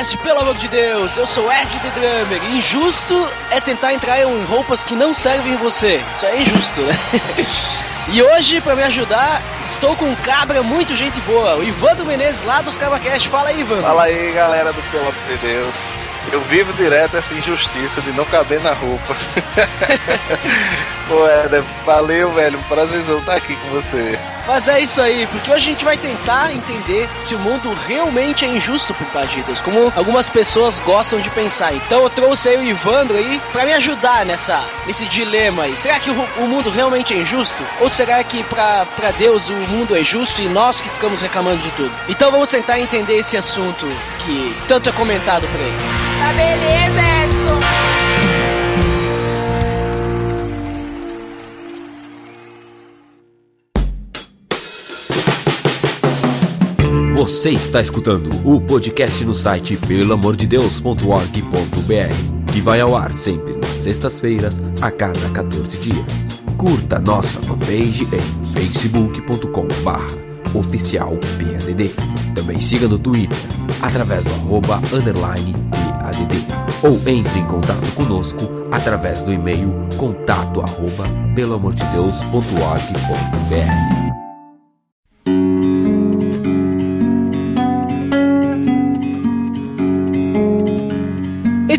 Podcast, pelo amor de Deus! Eu sou Ed The Drummer. Injusto é tentar entrar em roupas que não servem em você. Isso é injusto, né? E hoje, pra me ajudar, estou com um cabra muito gente boa, o Ivandro Menezes lá dos CabraCast. Fala aí, Ivandro. Fala aí, galera do Pelo Amor de Deus. Eu vivo direto essa injustiça de não caber na roupa. Pô, Éder, valeu, velho. Prazerzão estar aqui com você. Mas é isso aí, porque hoje a gente vai tentar entender se o mundo realmente é injusto por parte de Deus, como algumas pessoas gostam de pensar. Então eu trouxe aí o Ivandro aí pra me ajudar nessa, nesse dilema aí. Será que o, o mundo realmente é injusto? Ou será que pra, pra Deus o mundo é justo e nós que ficamos reclamando de tudo? Então vamos tentar entender esse assunto que tanto é comentado por aí. Tá beleza, Edson! Você está escutando o podcast no site pelamordedeus.org.br que vai ao ar sempre nas sextas-feiras a cada 14 dias. Curta nossa fanpage em facebook.com oficial PADD. Também siga no Twitter através do arroba underline PADD ou entre em contato conosco através do e-mail contato arroba pelamordedeus.org.br.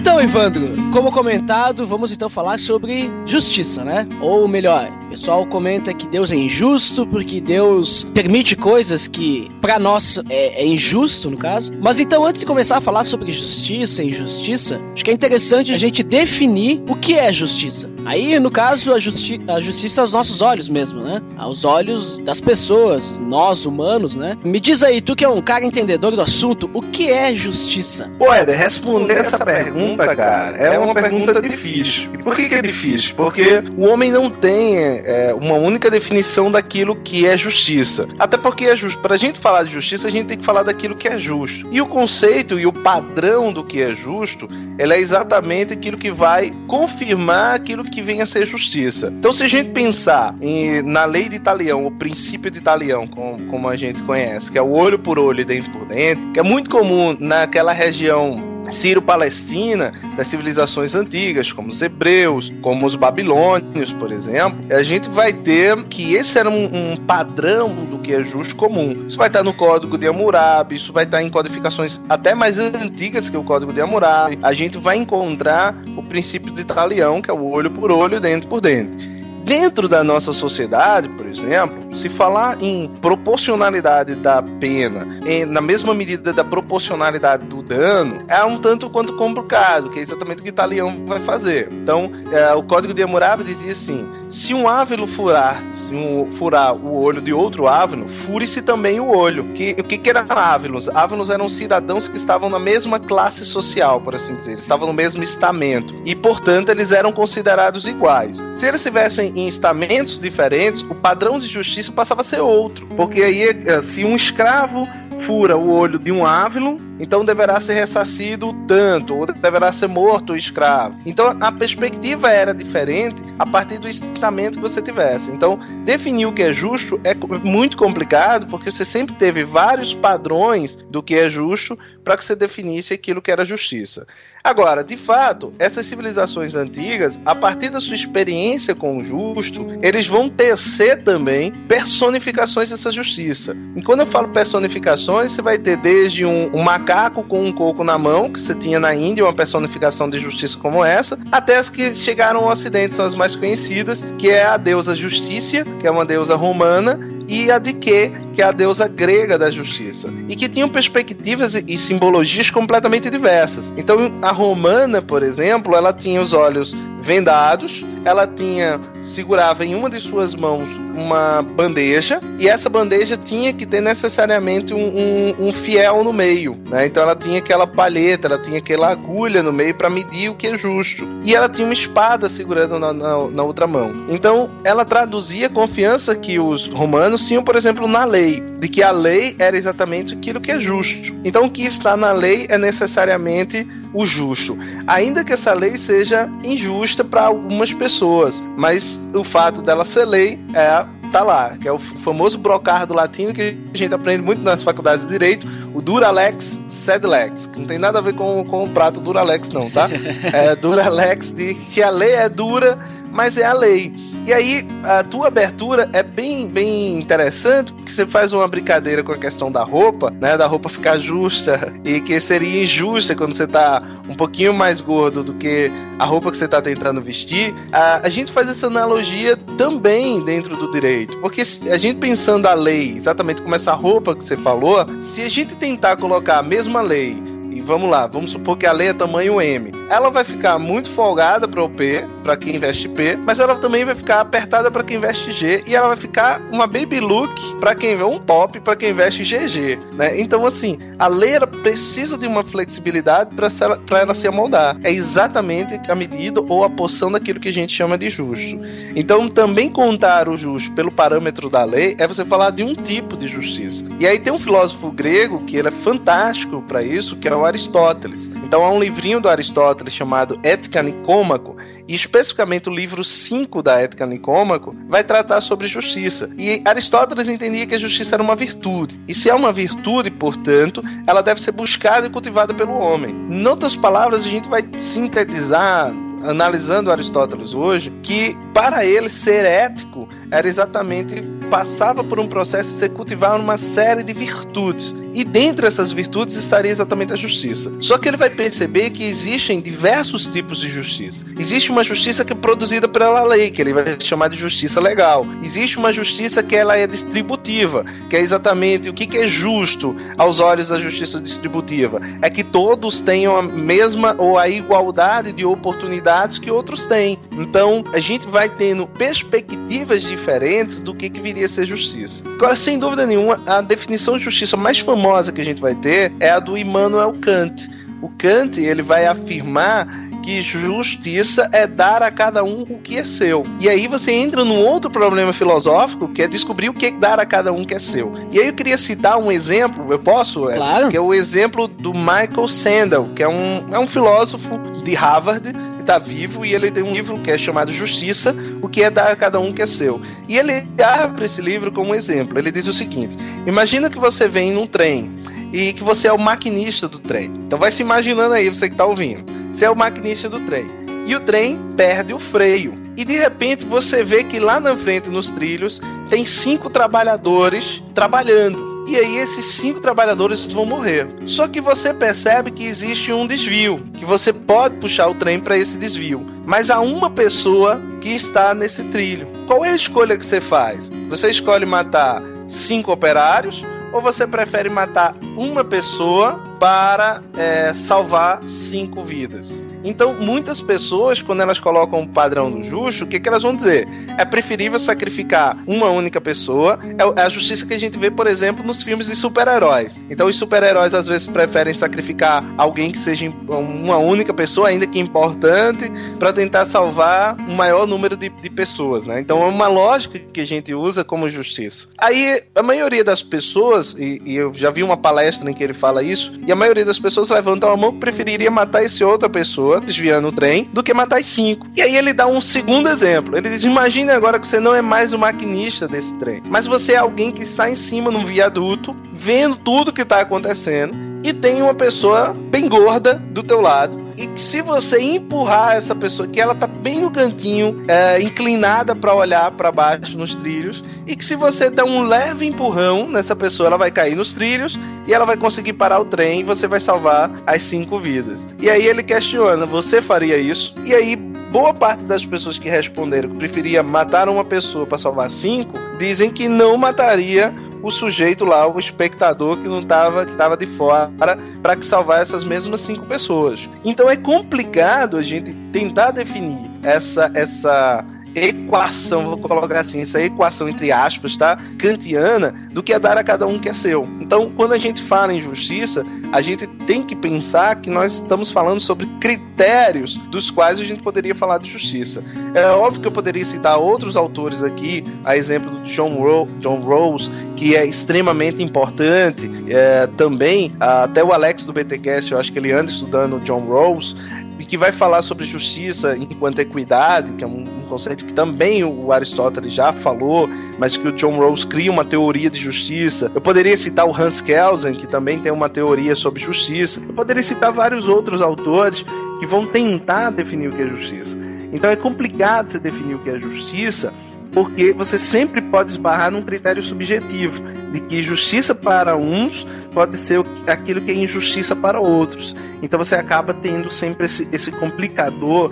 Então, Ivandro, como comentado, vamos então falar sobre justiça, né? Ou melhor, o pessoal comenta que Deus é injusto porque Deus permite coisas que para nós é, é, injusto, no caso. Mas então, antes de começar a falar sobre justiça e injustiça, acho que é interessante a gente definir o que é justiça. Aí, no caso, a, justi a justiça aos nossos olhos mesmo, né? Aos olhos das pessoas, nós humanos, né? Me diz aí, tu que é um cara entendedor do assunto, o que é justiça? Pô, Éder, responder essa pergunta, cara, é uma pergunta difícil. E por que, que é difícil? Porque o homem não tem é, uma única definição daquilo que é justiça. Até porque é justo. Pra gente falar de justiça, a gente tem que falar daquilo que é justo. E o conceito e o padrão do que é justo, ele é exatamente aquilo que vai confirmar aquilo que vem a ser justiça. Então, se a gente pensar em, na lei de Italião, o princípio de Italião, como, como a gente conhece, que é o olho por olho e dente por dente, que é muito comum naquela região Sírio-Palestina das civilizações antigas, como os hebreus, como os babilônios, por exemplo, a gente vai ter que esse era um, um, padrão do que é justo comum. Isso vai estar no Código de Hammurabi, isso vai estar em codificações até mais antigas que o Código de Hammurabi. A gente vai encontrar o princípio de Italião, que é o olho por olho, dente por dente. Dentro da nossa sociedade, por exemplo, se falar em proporcionalidade da pena, em, na mesma medida da proporcionalidade do dano, é um tanto quanto complicado, que é exatamente o que o italiano vai fazer. Então, é, o Código de Hammurabi dizia assim: se um ávilo furar, se um, furar o olho de outro ávilo, fure-se também o olho. Que, o que, que eram ávilos? Ávilos eram cidadãos que estavam na mesma classe social, por assim dizer, eles estavam no mesmo estamento e, portanto, eles eram considerados iguais. Se eles tivessem em estamentos diferentes, o padrão de justiça passava a ser outro. Porque aí, se um escravo fura o olho de um ávilo, então deverá ser ressarcido tanto, ou deverá ser morto o escravo. Então a perspectiva era diferente a partir do estamento que você tivesse. Então, definir o que é justo é muito complicado, porque você sempre teve vários padrões do que é justo para que você definisse aquilo que era justiça. Agora, de fato, essas civilizações antigas, a partir da sua experiência com o justo, eles vão tecer também personificações dessa justiça. E quando eu falo personificações, você vai ter desde um, um macaco com um coco na mão, que você tinha na Índia, uma personificação de justiça como essa, até as que chegaram ao Ocidente, são as mais conhecidas, que é a deusa Justícia, que é uma deusa romana, e a de que, que é a deusa grega da justiça, e que tinham perspectivas e simbologias completamente diversas. Então, a romana, por exemplo, ela tinha os olhos vendados, ela tinha segurava em uma de suas mãos uma bandeja e essa bandeja tinha que ter necessariamente um, um, um fiel no meio, né? Então ela tinha aquela palheta, ela tinha aquela agulha no meio para medir o que é justo e ela tinha uma espada segurando na, na, na outra mão. Então ela traduzia a confiança que os romanos distorciam, por exemplo, na lei, de que a lei era exatamente aquilo que é justo. Então, o que está na lei é necessariamente o justo, ainda que essa lei seja injusta para algumas pessoas, mas o fato dela ser lei é tá lá, que é o famoso brocar do latino que a gente aprende muito nas faculdades de direito, o Duralex sed lex, que não tem nada a ver com, com o prato Duralex não, tá? É Duralex de que a lei é dura, mas é a lei. E aí, a tua abertura é bem, bem interessante, porque você faz uma brincadeira com a questão da roupa, né? Da roupa ficar justa e que seria injusta quando você tá um pouquinho mais gordo do que a roupa que você tá tentando vestir. A, a gente faz essa analogia também dentro do direito, porque a gente pensando a lei, exatamente como essa roupa que você falou, se a gente tentar colocar a mesma lei vamos lá, vamos supor que a lei é tamanho M. Ela vai ficar muito folgada para o P, para quem investe P, mas ela também vai ficar apertada para quem investe G e ela vai ficar uma baby look para quem vê um pop para quem investe GG, né? Então assim, a lei ela precisa de uma flexibilidade para ela se amoldar. É exatamente a medida ou a porção daquilo que a gente chama de justo. Então também contar o justo pelo parâmetro da lei é você falar de um tipo de justiça. E aí tem um filósofo grego que ele é fantástico para isso, que é o Aristóteles. Então há um livrinho do Aristóteles chamado Ética Nicômaco, e especificamente o livro 5 da Ética Nicômaco vai tratar sobre justiça. E Aristóteles entendia que a justiça era uma virtude. E se é uma virtude, portanto, ela deve ser buscada e cultivada pelo homem. Em outras palavras, a gente vai sintetizar analisando Aristóteles hoje, que para ele ser ético era exatamente passava por um processo de se cultivar uma série de virtudes. E dentre essas virtudes estaria exatamente a justiça. Só que ele vai perceber que existem diversos tipos de justiça. Existe uma justiça que é produzida pela lei, que ele vai chamar de justiça legal. Existe uma justiça que ela é distributiva, que é exatamente o que é justo aos olhos da justiça distributiva. É que todos tenham a mesma ou a igualdade de oportunidades que outros têm. Então, a gente vai tendo perspectivas diferentes do que, que viria a ser justiça. Agora, sem dúvida nenhuma, a definição de justiça mais famosa que a gente vai ter é a do Immanuel Kant. O Kant ele vai afirmar que justiça é dar a cada um o que é seu. E aí você entra num outro problema filosófico, que é descobrir o que é dar a cada um que é seu. E aí eu queria citar um exemplo, eu posso? Claro. Que é o exemplo do Michael Sandel, que é um, é um filósofo de Harvard, está vivo e ele tem um livro que é chamado Justiça, o que é dar a cada um que é seu. E ele abre esse livro como exemplo. Ele diz o seguinte: Imagina que você vem num trem e que você é o maquinista do trem. Então vai se imaginando aí, você que está ouvindo. Você é o maquinista do trem. E o trem perde o freio. E de repente você vê que lá na frente, nos trilhos, tem cinco trabalhadores trabalhando. E aí esses cinco trabalhadores vão morrer. Só que você percebe que existe um desvio, que você pode puxar o trem para esse desvio. Mas há uma pessoa que está nesse trilho. Qual é a escolha que você faz? Você escolhe matar cinco operários ou você prefere matar uma pessoa para é, salvar cinco vidas? Então, muitas pessoas, quando elas colocam o padrão do justo, o que, que elas vão dizer? É preferível sacrificar uma única pessoa. É, é a justiça que a gente vê, por exemplo, nos filmes de super-heróis. Então, os super-heróis às vezes preferem sacrificar alguém que seja uma única pessoa, ainda que importante, para tentar salvar um maior número de, de pessoas, né? Então, é uma lógica que a gente usa como justiça. Aí, a maioria das pessoas, e, e eu já vi uma palestra em que ele fala isso, e a maioria das pessoas levantam a mão que preferiria matar esse outra pessoa pessoa desviando o trem do que matar as cinco. E aí ele dá um segundo exemplo. Ele diz: Imagine agora que você não é mais o maquinista desse trem, mas você é alguém que está em cima num viaduto, vendo tudo que está acontecendo e tem uma pessoa bem gorda do teu lado. E que se você empurrar essa pessoa que ela tá bem no cantinho é, inclinada para olhar para baixo nos trilhos e que se você der um leve empurrão nessa pessoa ela vai cair nos trilhos e ela vai conseguir parar o trem e você vai salvar as cinco vidas. E aí ele questiona você faria isso? E aí boa parte das pessoas que responderam que preferia matar uma pessoa para salvar cinco dizem que não mataria o sujeito lá, o espectador que não tava, que tava de fora, para que salvar essas mesmas cinco pessoas. Então é complicado a gente tentar definir essa essa equação, vou colocar assim, essa equação entre aspas, tá? Kantiana, do que é dar a cada um que é seu. Então, quando a gente fala em justiça, a gente tem que pensar que nós estamos falando sobre critérios dos quais a gente poderia falar de justiça. É óbvio que eu poderia citar outros autores aqui, a exemplo do John, Ro John Rose, que é extremamente importante, é, também, até o Alex do BTcast, eu acho que ele anda estudando John Rose, e que vai falar sobre justiça enquanto equidade, que é um, um, conceito que também o Aristóteles já falou, mas que o John Rawls cria uma teoria de justiça. Eu poderia citar o Hans Kelsen, que também tem uma teoria sobre justiça. Eu poderia citar vários outros autores que vão tentar definir o que é justiça. Então é complicado você definir o que é justiça, porque você sempre pode esbarrar num critério subjetivo de que justiça para uns pode ser aquilo que é injustiça para outros. Então você acaba tendo sempre esse, esse complicador,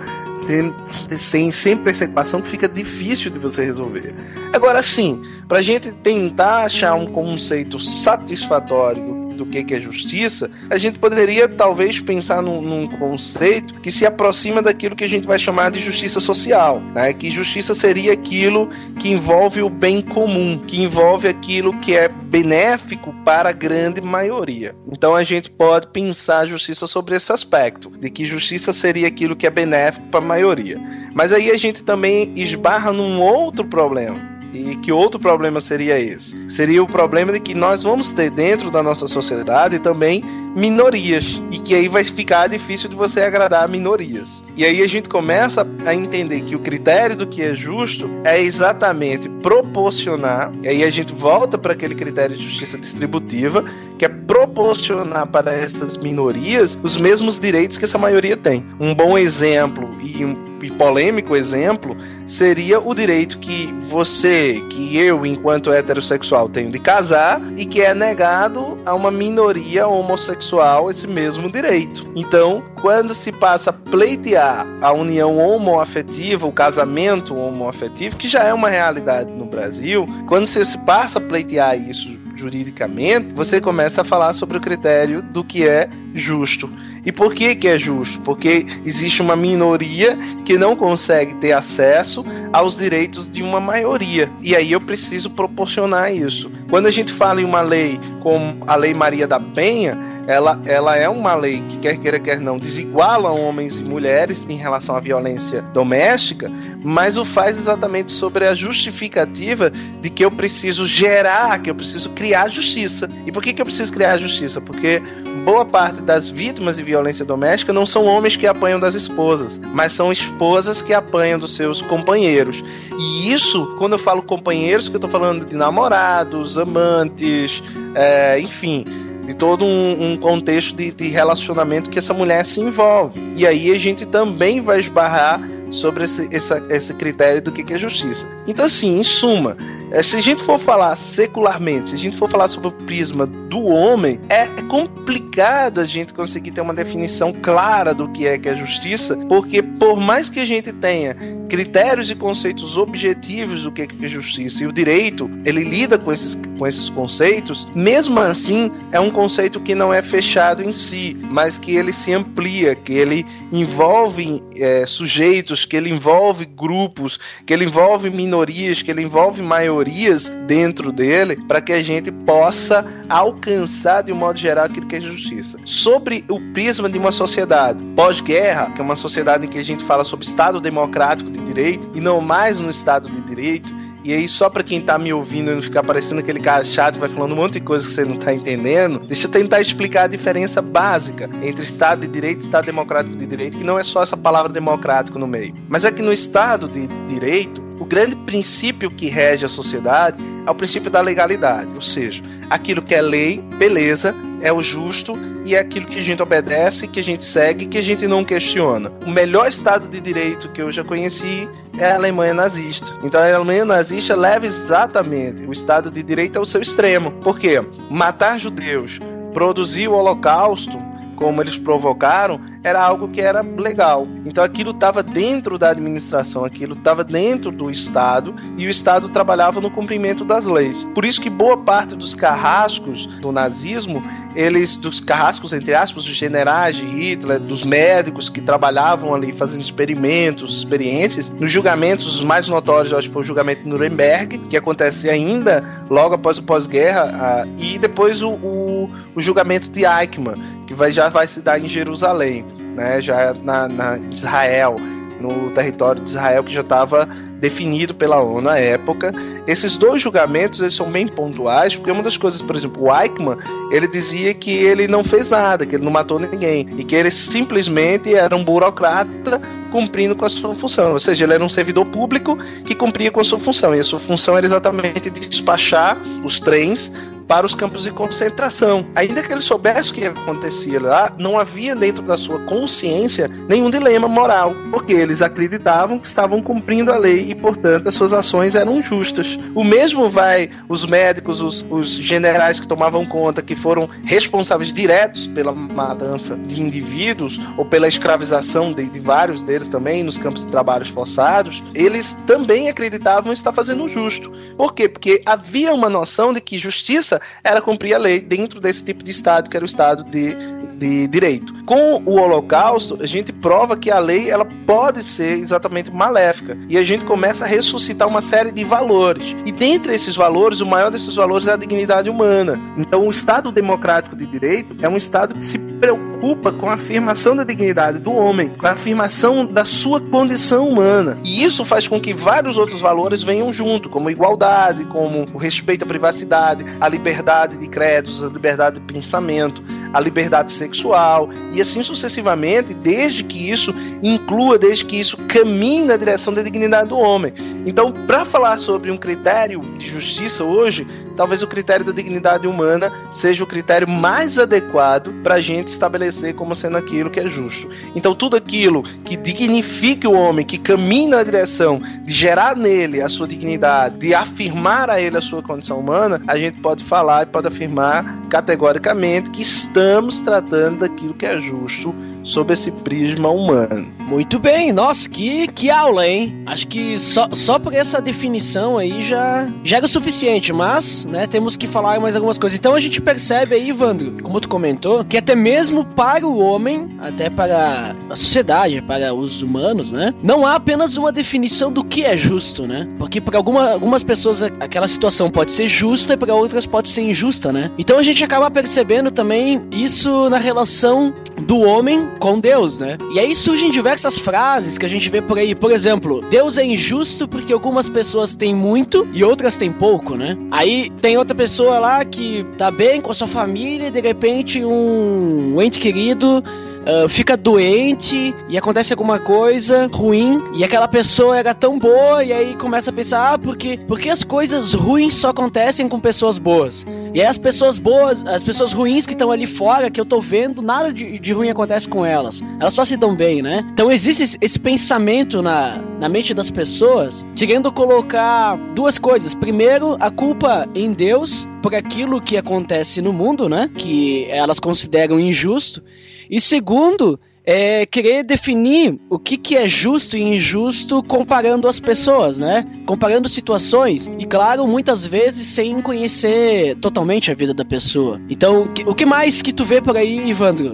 tem sempre essa equação que fica difícil de você resolver. Agora sim, para a gente tentar achar um conceito satisfatório do que, que é justiça, a gente poderia talvez pensar num, num, conceito que se aproxima daquilo que a gente vai chamar de justiça social, né? que justiça seria aquilo que envolve o bem comum, que envolve aquilo que é benéfico para a grande maioria. Então a gente pode pensar a justiça sobre esse aspecto, de que justiça seria aquilo que é benéfico para a maioria. Mas aí a gente também esbarra num outro problema e que outro problema seria esse? Seria o problema de que nós vamos ter dentro da nossa sociedade também minorias e que aí vai ficar difícil de você agradar minorias. E aí a gente começa a entender que o critério do que é justo é exatamente proporcionar, e aí a gente volta para aquele critério de justiça distributiva, que é proporcionar para essas minorias os mesmos direitos que essa maioria tem. Um bom exemplo e um e polêmico exemplo seria o direito que você, que eu, enquanto heterossexual, tenho de casar e que é negado a uma minoria homossexual homossexual esse mesmo direito. Então, quando se passa a pleitear a união homoafetiva, o casamento homoafetivo, que já é uma realidade no Brasil, quando se passa a pleitear isso juridicamente, você começa a falar sobre o critério do que é justo. E por que, que é justo? Porque existe uma minoria que não consegue ter acesso aos direitos de uma maioria. E aí eu preciso proporcionar isso. Quando a gente fala em uma lei como a Lei Maria da Penha, ela, ela é uma lei que, quer queira, quer não, desiguala homens e mulheres em relação à violência doméstica, mas o faz exatamente sobre a justificativa de que eu preciso gerar, que eu preciso criar justiça. E por que, que eu preciso criar justiça? Porque boa parte das vítimas de violência doméstica não são homens que apanham das esposas, mas são esposas que apanham dos seus companheiros. E isso, quando eu falo companheiros, que eu estou falando de namorados, amantes, é, enfim de todo um, um contexto de, de relacionamento que essa mulher se envolve. E aí a gente também vai esbarrar sobre esse, esse, esse critério do que é justiça. Então, assim, em suma, é, se a gente for falar secularmente, se a gente for falar sobre o prisma do homem, é, é complicado a gente conseguir ter uma definição clara do que é que é justiça, porque por mais que a gente tenha critérios e conceitos objetivos do que é justiça e o direito, ele lida com esses, com esses conceitos, mesmo assim é um conceito que não é fechado em si, mas que ele se amplia, que ele envolve é, sujeitos, que ele envolve grupos, que ele envolve minorias, que ele envolve maiorias dentro dele para que a gente possa alcançar de um modo geral aquilo que é justiça. Sobre o prisma de uma sociedade pós-guerra, que é uma sociedade em que a gente fala sobre Estado democrático de direito e não mais no Estado de direito, e aí, só para quem tá me ouvindo e não ficar parecendo aquele cara chato vai falando um monte de coisa que você não tá entendendo, deixa eu tentar explicar a diferença básica entre Estado de Direito e Estado Democrático de Direito, que não é só essa palavra democrático no meio. Mas é que no Estado de Direito, o grande princípio que rege a sociedade é o princípio da legalidade, ou seja, aquilo que é lei, beleza, é o justo e é aquilo que a gente obedece, que a gente segue, que a gente não questiona. O melhor estado de direito que eu já conheci é a Alemanha nazista. Então a Alemanha nazista leva exatamente o estado de direito ao seu extremo. Por quê? Matar judeus, produzir o holocausto, como eles provocaram, era algo que era legal. Então aquilo estava dentro da administração, aquilo estava dentro do Estado e o Estado trabalhava no cumprimento das leis. Por isso que boa parte dos carrascos do nazismo, eles dos carrascos entre aspas, dos generais de Hitler, dos médicos que trabalhavam ali fazendo experimentos, experiências, nos julgamentos os mais notórios, acho que foi o julgamento de Nuremberg, que acontece ainda logo após o pós-guerra, e depois o, o, o julgamento de Eichmann, que vai, já vai se dar em Jerusalém, né, já na, na Israel, no território de Israel que já estava definido pela ONU na época. Esses dois julgamentos eles são bem pontuais, porque uma das coisas, por exemplo, o Eichmann, ele dizia que ele não fez nada, que ele não matou ninguém, e que ele simplesmente era um burocrata cumprindo com a sua função. Ou seja, ele era um servidor público que cumpria com a sua função, e a sua função era exatamente despachar os trens para os campos de concentração. Ainda que ele soubesse o que acontecia lá, não havia dentro da sua consciência nenhum dilema moral, porque eles acreditavam que estavam cumprindo a lei e, portanto, as suas ações eram justas. O mesmo vai os médicos, os, os generais que tomavam conta, que foram responsáveis diretos pela matança de indivíduos ou pela escravização de, de vários deles também nos campos de trabalhos forçados, eles também acreditavam estar fazendo o justo. Por quê? Porque havia uma noção de que justiça era cumprir a lei dentro desse tipo de Estado, que era o Estado de, de direito. Com o Holocausto, a gente prova que a lei ela pode ser exatamente maléfica. E a gente começa a ressuscitar uma série de valores. E dentre esses valores, o maior desses valores é a dignidade humana. Então, o Estado democrático de direito é um Estado que se preocupa com a afirmação da dignidade do homem, com a afirmação da sua condição humana. E isso faz com que vários outros valores venham junto, como igualdade, como o respeito à privacidade, a liberdade de créditos, a liberdade de pensamento, a liberdade sexual e assim sucessivamente, desde que isso inclua, desde que isso caminhe na direção da dignidade do homem. Então, para falar sobre um critério de justiça hoje, talvez o critério da dignidade humana seja o critério mais adequado para a gente estabelecer como sendo aquilo que é justo. Então, tudo aquilo que dignifique o homem, que caminhe na direção de gerar nele a sua dignidade, de afirmar a ele a sua condição humana, a gente pode falar e pode afirmar categoricamente que estamos tratando daquilo que é justo sob esse prisma humano. Muito bem, nossa, que, que aula, hein? Acho que só, só por essa definição aí já, já era o suficiente, mas né? Temos que falar mais algumas coisas. Então a gente percebe aí, Evandro, como tu comentou, que até mesmo para o homem, até para a sociedade, para os humanos, né? Não há apenas uma definição do que é justo, né? Porque para alguma, algumas pessoas aquela situação pode ser justa e para outras pode ser injusta, né? Então a gente acaba percebendo também isso na relação do homem com Deus, né? E aí surgem diversas frases que a gente vê por aí. Por exemplo, Deus é injusto porque algumas pessoas têm muito e outras têm pouco, né? Aí tem outra pessoa lá que tá bem com a sua família e de repente um ente querido uh, fica doente e acontece alguma coisa ruim e aquela pessoa era tão boa e aí começa a pensar, ah, porque, porque as coisas ruins só acontecem com pessoas boas? E aí as pessoas boas, as pessoas ruins que estão ali fora, que eu tô vendo, nada de, de, ruim acontece com elas. Elas só se dão bem, né? Então existe esse, esse pensamento na, na mente das pessoas, querendo colocar duas coisas. Primeiro, a culpa em Deus por aquilo que acontece no mundo, né? Que elas consideram injusto. E segundo, é querer definir o que, que é justo e injusto comparando as pessoas, né? Comparando situações. E claro, muitas vezes sem conhecer totalmente a vida da pessoa. Então, o que mais que tu vê por aí, Ivandro?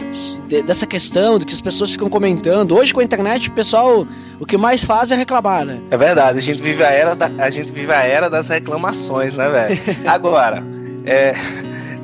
Dessa questão, do que as pessoas ficam comentando. Hoje com a internet, o pessoal, o que mais faz é reclamar, né? É verdade, a gente vive a era, da, a gente vive a era das reclamações, né, velho? Agora, é,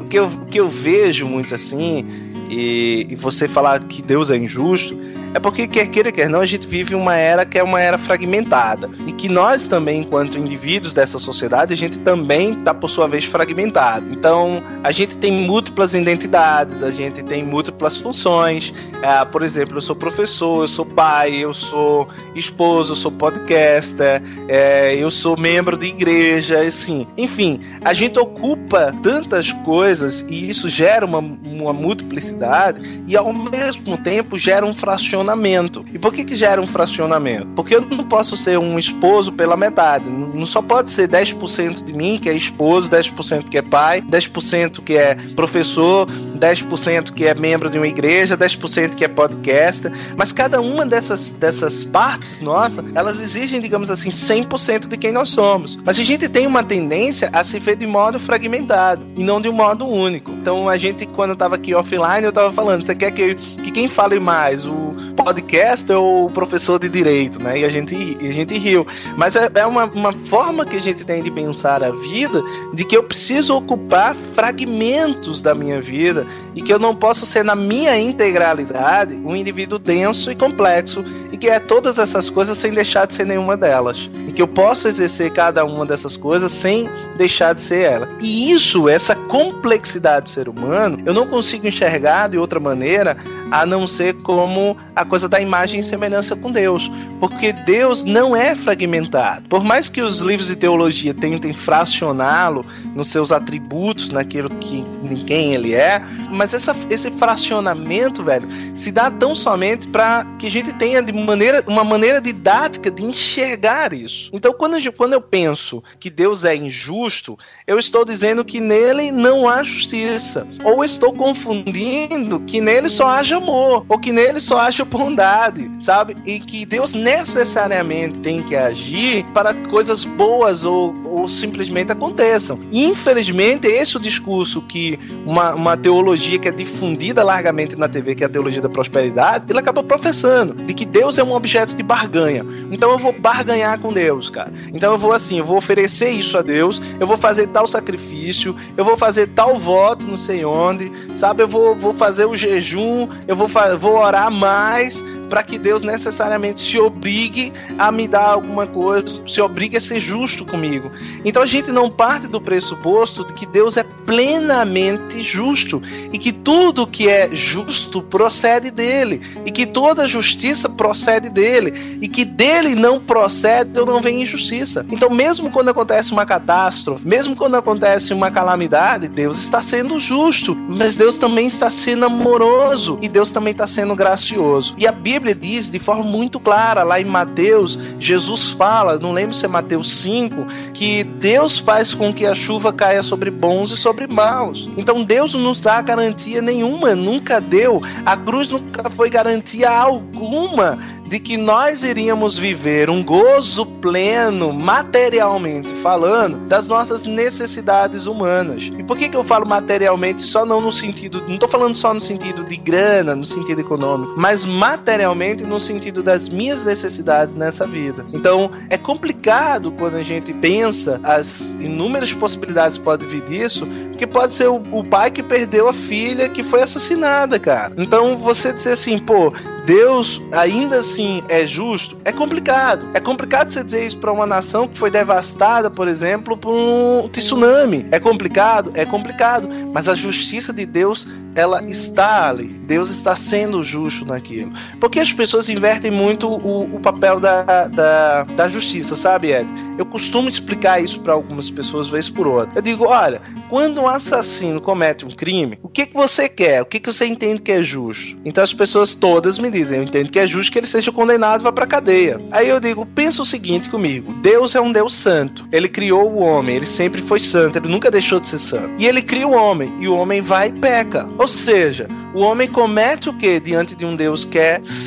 o, que eu, o que eu vejo muito assim e, e você falar que Deus é injusto, é porque, quer queira, quer não, a gente vive uma era que é uma era fragmentada. E que nós também, enquanto indivíduos dessa sociedade, a gente também está, por sua vez, fragmentado. Então, a gente tem múltiplas identidades, a gente tem múltiplas funções. É, por exemplo, eu sou professor, eu sou pai, eu sou esposo, eu sou podcaster, é, eu sou membro de igreja, assim. Enfim, a gente ocupa tantas coisas e isso gera uma, uma multiplicidade e, ao mesmo tempo, gera um fracionamento fracionamento. E por que, que gera um fracionamento? Porque eu não posso ser um esposo pela metade. Não só pode ser 10% de mim, que é esposo, 10% que é pai, 10% que é professor, 10% que é membro de uma igreja, 10% que é podcaster, mas cada uma dessas, dessas partes nossas, elas exigem, digamos assim, 100% de quem nós somos. Mas a gente tem uma tendência a se ver de modo fragmentado e não de um modo único. Então a gente, quando eu tava aqui offline, eu tava falando, você quer que, que quem fale mais, o podcaster ou professor de direito, né? E a gente, a gente riu. Mas é, é uma, uma forma que a gente tem de pensar a vida de que eu preciso ocupar fragmentos da minha vida e que eu não posso ser na minha integralidade um indivíduo denso e complexo e que é todas essas coisas sem deixar de ser nenhuma delas. E que eu posso exercer cada uma dessas coisas sem deixar de ser ela. E isso, essa complexidade do ser humano, eu não consigo enxergar de outra maneira a não ser como a coisa da imagem e semelhança com Deus. Porque Deus não é fragmentado. Por mais que os livros de teologia tentem fracioná-lo nos seus atributos, naquilo que quem ele é, mas essa, esse fracionamento, velho, se dá tão somente para que a gente tenha de maneira, uma maneira didática de enxergar isso. Então, quando, eu, quando eu penso que Deus é injusto, eu estou dizendo que nele não há justiça. Ou estou confundindo que nele só haja amor, ou que nele só haja bondade, sabe? E que Deus necessariamente tem que agir para coisas boas ou, ou simplesmente aconteçam. Infelizmente, esse é o discurso que uma, uma teologia que é difundida largamente na TV, que é a teologia da prosperidade, ele acaba professando de que Deus é um objeto de barganha. Então eu vou barganhar com Deus, cara. Então eu vou assim, eu vou oferecer isso a Deus, eu vou fazer tal sacrifício, eu vou fazer tal voto, não sei onde, sabe? Eu vou, vou fazer o jejum, eu vou, vou orar mais para que Deus necessariamente se obrigue a me dar alguma coisa, se obrigue a ser justo comigo. Então a gente não parte do pressuposto de que Deus é plenamente justo e que tudo que é justo procede dele e que toda justiça procede dele e que dele não procede ou não vem injustiça. Então mesmo quando acontece uma catástrofe, mesmo quando acontece uma calamidade, Deus está sendo justo, mas Deus também está sendo amoroso e Deus também está sendo gracioso. E a Bíblia Bíblia diz de forma muito clara, lá em Mateus, Jesus fala, não lembro se é Mateus 5, que Deus faz com que a chuva caia sobre bons e sobre maus. Então Deus não nos dá garantia nenhuma, nunca deu. A cruz nunca foi garantia alguma de que nós iríamos viver um gozo pleno, materialmente falando, das nossas necessidades humanas. E por que, que eu falo materialmente só não no sentido, não estou falando só no sentido de grana, no sentido econômico, mas materialmente no sentido das minhas necessidades nessa vida. Então, é complicado quando a gente pensa as inúmeras possibilidades que pode vir disso, que pode ser o, o pai que perdeu a filha que foi assassinada, cara. Então, você dizer assim, pô, Deus ainda assim é justo, é complicado. É complicado você dizer isso para uma nação que foi devastada, por exemplo, por um tsunami. É complicado? É complicado. Mas a justiça de Deus, ela está ali. Deus está sendo justo naquilo. Porque as pessoas invertem muito o, o papel da, da, da justiça, sabe, Ed? Eu costumo explicar isso para algumas pessoas, vez por outra. Eu digo, olha, quando um assassino comete um crime, o que, que você quer? O que, que você entende que é justo? Então as pessoas todas me dizem, eu entendo que é justo que ele seja condenado e vá pra cadeia. Aí eu digo, pensa o seguinte comigo: Deus é um Deus santo. Ele criou o homem, ele sempre foi santo, ele nunca deixou de ser santo. E ele cria o homem, e o homem vai e peca. Ou seja, o homem comete o que diante de um Deus que é santo?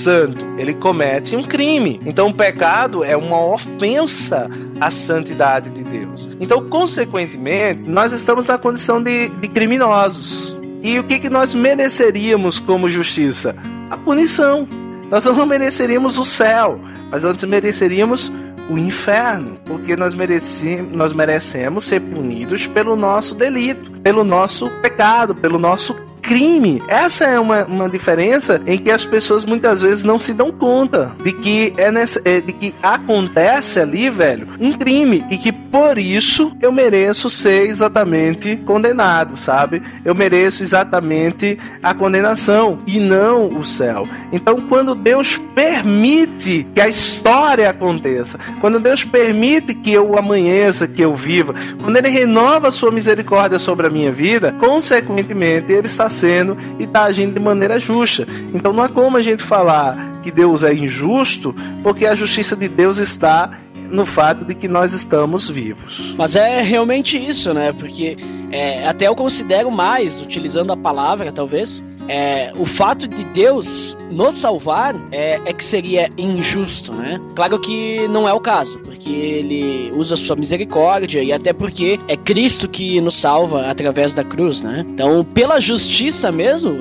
Ele comete um crime. Então o pecado é uma ofensa à santidade de Deus. Então, consequentemente, nós estamos na condição de, de criminosos. E o que, que nós mereceríamos como justiça? A punição. Nós não mereceríamos o céu, mas nós mereceríamos o inferno, porque nós merecemos, nós merecemos ser punidos pelo nosso delito, pelo nosso pecado, pelo nosso crime. Essa é uma, uma diferença em que as pessoas muitas vezes não se dão conta de que é, nessa, é de que acontece ali, velho, um crime e que por isso eu mereço ser exatamente condenado, sabe? Eu mereço exatamente a condenação e não o céu. Então, quando Deus permite que a história aconteça, quando Deus permite que eu amanheça, que eu viva, quando Ele renova a sua misericórdia sobre a minha vida, consequentemente Ele está sendo e está agindo de maneira justa. Então não é como a gente falar que Deus é injusto, porque a justiça de Deus está no fato de que nós estamos vivos. Mas é realmente isso, né? Porque é, até eu considero mais, utilizando a palavra, talvez, é, o fato de Deus nos salvar é, é, que seria injusto, né? Claro que não é o caso, porque ele usa sua misericórdia e até porque é Cristo que nos salva através da cruz, né? Então, pela justiça mesmo,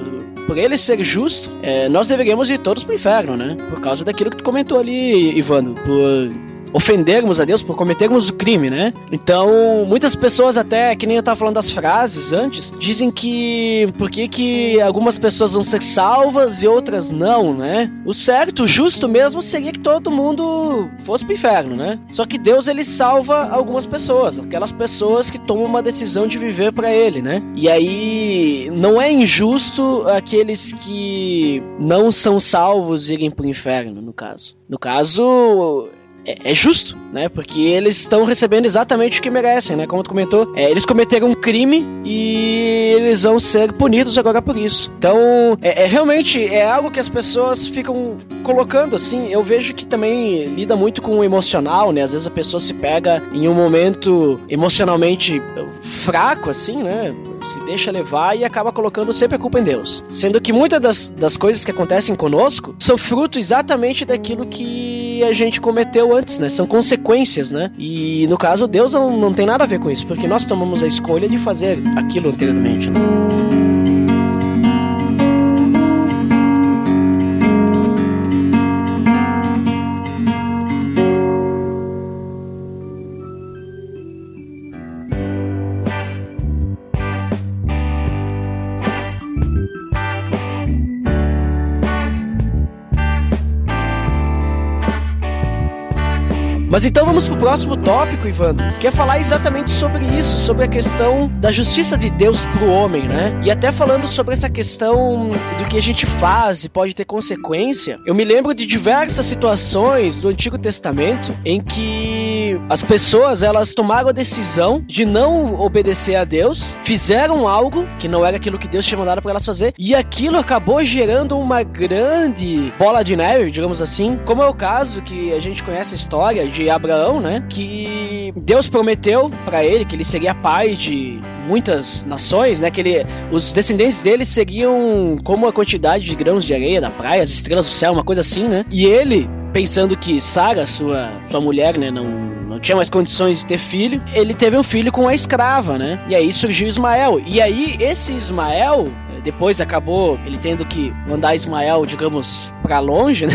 por ele ser justo, é, nós deveríamos ir todos pro inferno, né? Por causa daquilo que tu comentou ali, Ivano, por ofendermos a Deus, por cometermos o crime, né? Então, muitas pessoas até, que nem eu tava falando das frases antes, dizem que por que que algumas pessoas vão ser salvas e outras não, né? O certo, o justo mesmo seria que todo mundo fosse pro inferno, né? Só que Deus ele salva algumas pessoas, aquelas pessoas que tomam uma decisão de viver para ele, né? E aí não é injusto aqueles que não são salvos irem pro inferno, no caso. No caso, é, é, justo, né? Porque eles estão recebendo exatamente o que merecem, né? Como tu comentou, é, eles cometeram um crime e eles vão ser punidos agora por isso. Então, é, é, realmente é algo que as pessoas ficam colocando assim. Eu vejo que também lida muito com o emocional, né? Às vezes a pessoa se pega em um momento emocionalmente fraco, assim, né? Se deixa levar e acaba colocando sempre a culpa em Deus. Sendo que muitas das, das coisas que acontecem conosco são fruto exatamente daquilo que a gente cometeu antes, né? São consequências, né? E no caso, Deus não, não tem nada a ver com isso, porque nós tomamos a escolha de fazer aquilo anteriormente, né? Mas então vamos pro próximo tópico, Ivandro, que é falar exatamente sobre isso, sobre a questão da justiça de Deus pro homem, né? E até falando sobre essa questão do que a gente faz e pode ter consequência. Eu me lembro de diversas situações do Antigo Testamento em que as pessoas elas tomaram a decisão de não obedecer a Deus, fizeram algo que não era aquilo que Deus tinha mandado para elas fazer, e aquilo acabou gerando uma grande bola de neve, digamos assim, como é o caso que a gente conhece a história de Abraão, né? Que Deus prometeu para ele que ele seria pai de muitas nações, né? Que ele, os descendentes dele seriam como a quantidade de grãos de areia da praia, as estrelas do céu, uma coisa assim, né? E ele, pensando que Sara, sua, sua mulher, né, não, não tinha mais condições de ter filho, ele teve um filho com a escrava, né? E aí surgiu Ismael. E aí esse Ismael depois acabou ele tendo que mandar Ismael, digamos, para longe, né?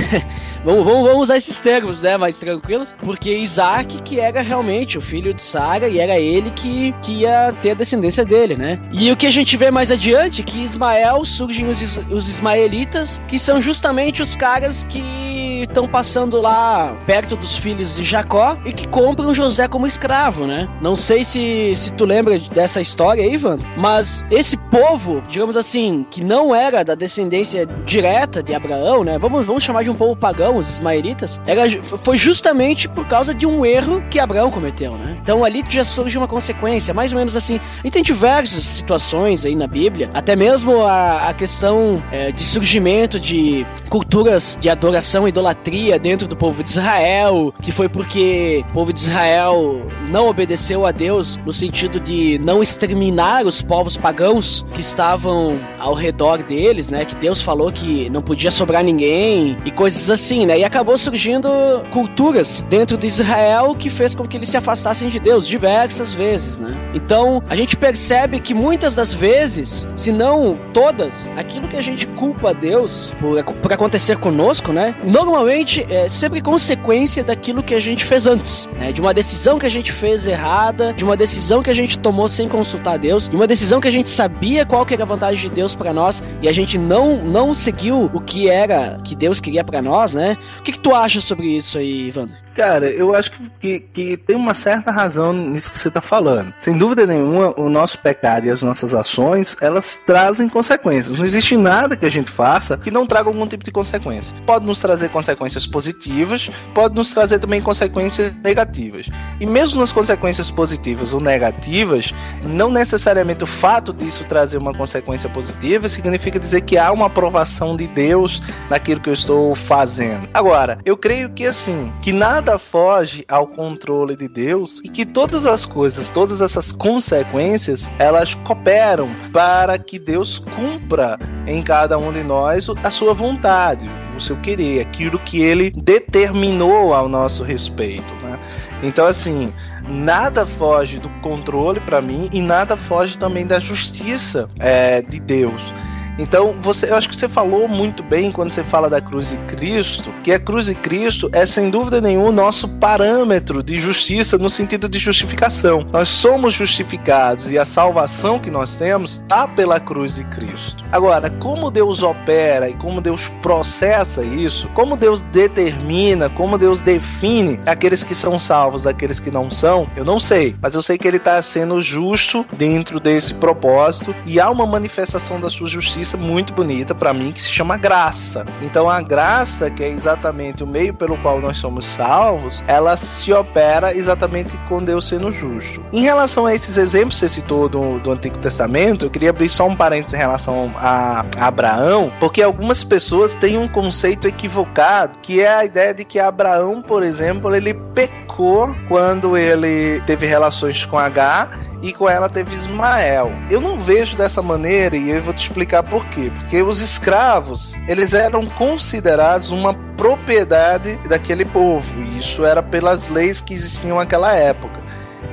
vamos, vamos, vamos usar esses termos, né? Mais tranquilos. Porque Isaac, que era realmente o filho de Sara, e era ele que, que ia ter a descendência dele, né? E o que a gente vê mais adiante, que Ismael surgem os, os ismaelitas, que são justamente os caras que estão passando lá perto dos filhos de Jacó e que compram José como escravo, né? Não sei se, se tu lembra dessa história aí, Ivan, mas esse povo, digamos assim, que não era da descendência direta de Abraão, né? Vamos, vamos chamar de um povo pagão, os ismaelitas, era, foi justamente por causa de um erro que Abraão cometeu, né? Então ali já surge uma consequência, mais ou menos assim. E tem diversas situações aí na Bíblia, até mesmo a, a questão é, de surgimento de culturas de adoração e idolatria dentro do povo de Israel, que foi porque o povo de Israel não obedeceu a Deus no sentido de não exterminar os povos pagãos que estavam ao redor deles, né? Que Deus falou que não podia sobrar ninguém e coisas assim, né? E acabou surgindo culturas dentro de Israel que fez com que eles se afastassem de Deus diversas vezes, né? Então a gente percebe que muitas das vezes, se não todas, aquilo que a gente culpa a Deus por, por acontecer conosco, né? Normalmente é sempre consequência daquilo que a gente fez antes, né? De uma decisão que a gente fez errada, de uma decisão que a gente tomou sem consultar Deus, de uma decisão que a gente sabia qual que era a vantagem de Deus para nós e a gente não não seguiu o que era que Deus queria para nós, né? O que, que tu acha sobre isso aí, Ivan? Cara, eu acho que, que tem uma certa razão nisso que você está falando. Sem dúvida nenhuma, o nosso pecado e as nossas ações, elas trazem consequências. Não existe nada que a gente faça que não traga algum tipo de consequência. Pode nos trazer consequências positivas, pode nos trazer também consequências negativas. E mesmo nas consequências positivas ou negativas, não necessariamente o fato disso trazer uma consequência positiva significa dizer que há uma aprovação de Deus naquilo que eu estou fazendo. Agora, eu creio que assim, que nada nada foge ao controle de Deus e que todas as coisas, todas essas consequências, elas cooperam para que Deus cumpra em cada um de nós a sua vontade, o seu querer, aquilo que ele determinou ao nosso respeito. Né? Então, assim, nada foge do controle para mim e nada foge também da justiça é, de Deus. Então, você, eu acho que você falou muito bem quando você fala da cruz de Cristo, que a cruz de Cristo é sem dúvida nenhuma o nosso parâmetro de justiça no sentido de justificação. Nós somos justificados e a salvação que nós temos está pela cruz de Cristo. Agora, como Deus opera e como Deus processa isso, como Deus determina, como Deus define aqueles que são salvos daqueles que não são, eu não sei, mas eu sei que ele está sendo justo dentro desse propósito e há uma manifestação da sua justiça muito bonita para mim que se chama graça. Então a graça, que é exatamente o meio pelo qual nós somos salvos, ela se opera exatamente com Deus sendo justo. Em relação a esses exemplos que você citou do, do Antigo Testamento, eu queria abrir só um parênteses em relação a, a Abraão, porque algumas pessoas têm um conceito equivocado, que é a ideia de que Abraão, por exemplo, ele pecou quando ele teve relações com H e com ela teve Ismael. Eu não vejo dessa maneira e eu vou te explicar por quê. Porque os escravos, eles eram considerados uma propriedade daquele povo, e isso era pelas leis que existiam naquela época.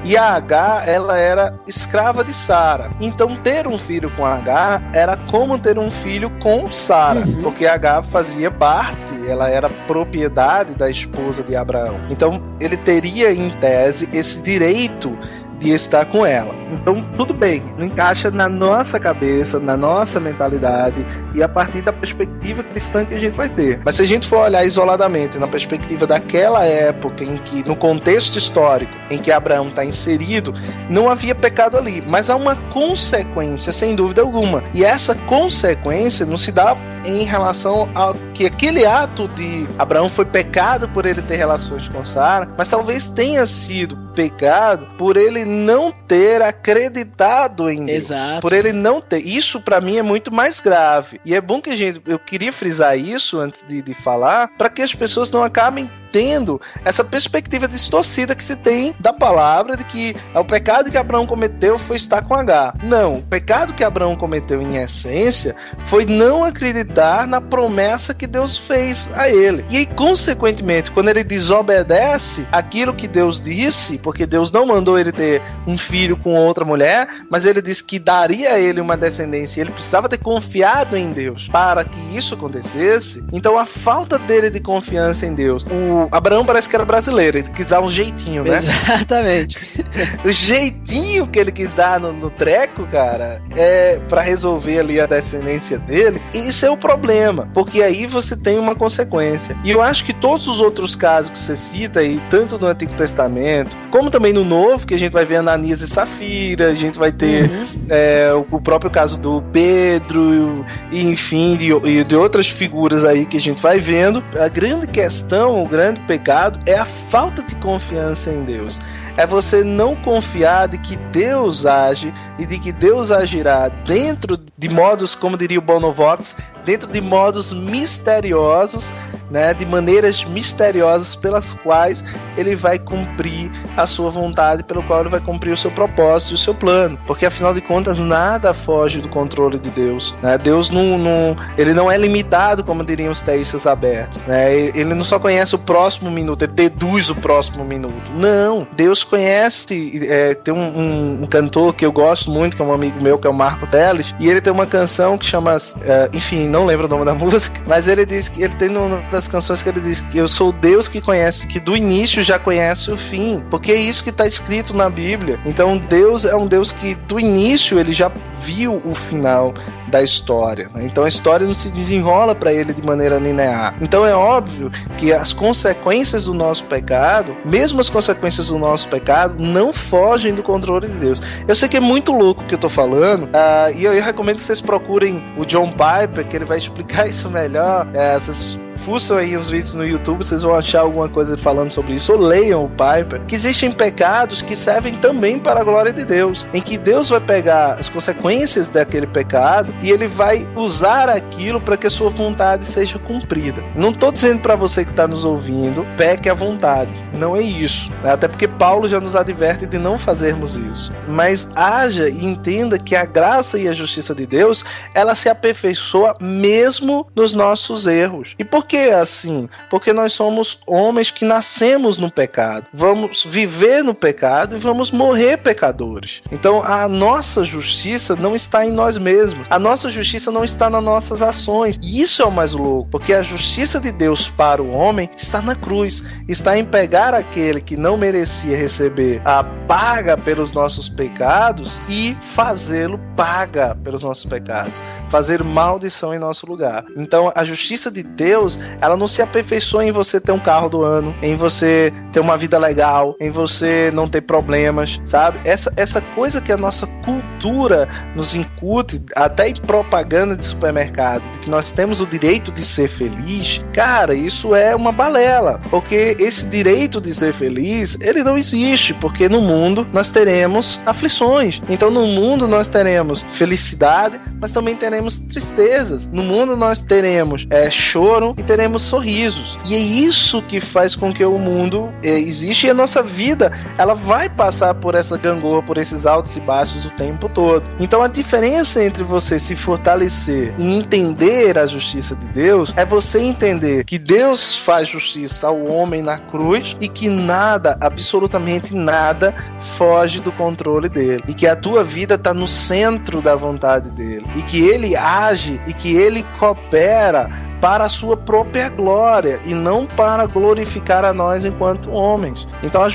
E a H, ela era escrava de Sara. Então, ter um filho com H era como ter um filho com Sara, uhum. porque H fazia parte, ela era propriedade da esposa de Abraão. Então, ele teria, em tese, esse direito de estar com ela. Então, tudo bem, não encaixa na nossa cabeça, na nossa mentalidade e a partir da perspectiva cristã que a gente vai ter. Mas se a gente for olhar isoladamente na perspectiva daquela época em que, no contexto histórico em que Abraão está inserido, não havia pecado ali, mas há uma consequência, sem dúvida alguma. E essa consequência não se dá em relação ao que aquele ato de Abraão foi pecado por ele ter relações com Sara, mas talvez tenha sido pecado por ele não ter acreditado em Deus. Exato. Por ele não ter. Isso para mim é muito mais grave. E é bom que a gente. Eu queria frisar isso antes de, de falar, para que as pessoas não acabem tendo essa perspectiva distorcida que se tem da palavra de que o pecado que Abraão cometeu foi estar com H. Não, o pecado que Abraão cometeu em essência foi não acreditar na promessa que Deus fez a ele. E aí, consequentemente, quando ele desobedece aquilo que Deus disse, porque Deus não mandou ele ter um filho com outra mulher, mas ele disse que daria a ele uma descendência, ele precisava ter confiado em Deus para que isso acontecesse. Então, a falta dele de confiança em Deus, o Abraão parece que era brasileiro, ele quis dar um jeitinho, né? Exatamente. o jeitinho que ele quis dar no, no treco, cara, é para resolver ali a descendência dele. E isso é o problema, porque aí você tem uma consequência. E eu acho que todos os outros casos que você cita aí, tanto no Antigo Testamento, como também no Novo, que a gente vai ver Ananias e Safira, a gente vai ter uhum. é, o próprio caso do Pedro, e enfim, de, de outras figuras aí que a gente vai vendo. A grande questão, o grande grande pecado é a falta de confiança em Deus. É você não confiar de que Deus age e de que Deus agirá dentro de modos, como diria o Bonovox, dentro de modos misteriosos, né, de maneiras misteriosas pelas quais ele vai cumprir a sua vontade, pelo qual ele vai cumprir o seu propósito e o seu plano. Porque afinal de contas, nada foge do controle de Deus. Né? Deus não, não, ele não é limitado, como diriam os teístas abertos. Né? Ele não só conhece o próximo minuto, ele deduz o próximo minuto. Não, Deus conhece. É, tem um, um, um, cantor que eu gosto muito, que é um amigo meu, que é o Marco Teles, e ele tem uma canção que chama, uh, enfim, não lembro o nome da música, mas ele diz que ele tem uma das canções que ele diz que eu sou Deus que conhece, que do início já conhece o fim, porque é isso que está escrito na Bíblia. Então Deus é um Deus que do início ele já viu o final da história. Né? Então a história não se desenrola para ele de maneira linear. Então é óbvio que as consequências do nosso pecado, mesmo as consequências do nosso pecado pecado não fogem do controle de Deus. Eu sei que é muito louco o que eu tô falando, uh, e eu, recomendo que vocês procurem o John Piper, que ele vai explicar isso melhor. Uh, vocês fuçam aí os vídeos no YouTube, vocês vão achar alguma coisa falando sobre isso, ou leiam o Piper, que existem pecados que servem também para a glória de Deus, em que Deus vai pegar as consequências daquele pecado e ele vai usar aquilo para que a sua vontade seja cumprida. Não estou dizendo para você que está nos ouvindo, peque à vontade. Não é isso. Até porque Paulo já nos adverte de não fazermos isso. Mas haja e entenda que a graça e a justiça de Deus, ela se aperfeiçoa mesmo nos nossos erros. E por que que assim? Porque nós somos homens que nascemos no pecado. Vamos viver no pecado e vamos morrer pecadores. Então a nossa justiça não está em nós mesmos. A nossa justiça não está nas nossas ações. E isso é o mais louco, porque a justiça de Deus para o homem está na cruz. Está em pegar aquele que não merecia receber a paga pelos nossos pecados e fazê-lo paga pelos nossos pecados. Fazer maldição em nosso lugar. Então a justiça de Deus ela não se aperfeiçoa em você ter um carro do ano, em você ter uma vida legal, em você não ter problemas, sabe? Essa, essa coisa que a nossa cultura nos incute, até em propaganda de supermercado, de que nós temos o direito de ser feliz, cara, isso é uma balela, porque esse direito de ser feliz, ele não existe, porque no mundo nós teremos aflições. Então no mundo nós teremos felicidade, mas também teremos tristezas. No mundo nós teremos é, choro e teremos sorrisos. E é isso que faz com que o mundo é, existe e a nossa vida ela vai passar por essa gangorra, por esses altos e baixos o tempo todo. Então a diferença entre você se fortalecer e entender a justiça de Deus é você entender que Deus faz justiça ao homem na cruz e que nada, absolutamente nada, foge do controle dele. E que a tua vida está no centro da vontade dele. E que ele age e que ele coopera para a sua própria glória e não para glorificar a nós enquanto homens. Então a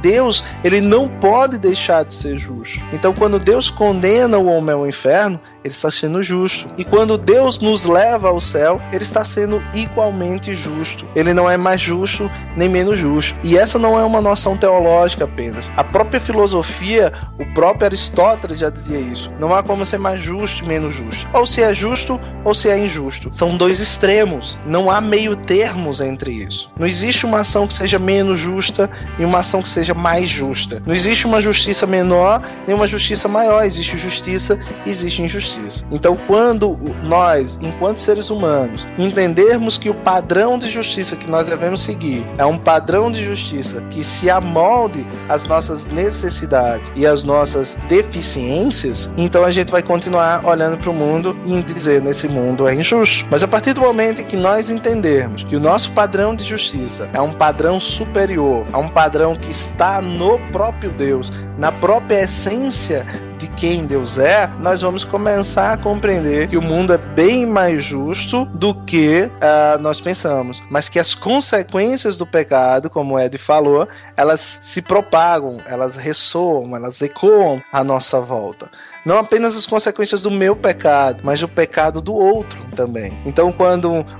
Deus, ele não pode deixar de ser justo. Então quando Deus condena o homem ao inferno, ele está sendo justo. E quando Deus nos leva ao céu, ele está sendo igualmente justo. Ele não é mais justo nem menos justo. E essa não é uma noção teológica apenas. A própria filosofia, o próprio Aristóteles já dizia isso. Não há como ser mais justo e menos justo. Ou se é justo ou se é injusto. São dois extremos. Não há meio termos entre isso. Não existe uma ação que seja menos justa e uma ação que seja mais justa. Não existe uma justiça menor nem uma justiça maior. Existe justiça e existe injustiça. Então, quando nós, enquanto seres humanos, entendermos que o padrão de justiça que nós devemos seguir é um padrão de justiça que se amolde às nossas necessidades e às nossas deficiências, então a gente vai continuar olhando para o mundo e dizer: nesse mundo é injusto. Mas a partir do momento em que nós entendermos que o nosso padrão de justiça é um padrão superior, é um padrão que está no próprio Deus, na própria essência de quem Deus é, nós vamos começar a compreender que o mundo é bem mais justo do que uh, nós pensamos, mas que as consequências do pecado, como o Ed falou, elas se propagam, elas ressoam, elas ecoam à nossa volta não apenas as consequências do meu pecado, mas do pecado do outro também. Então, quando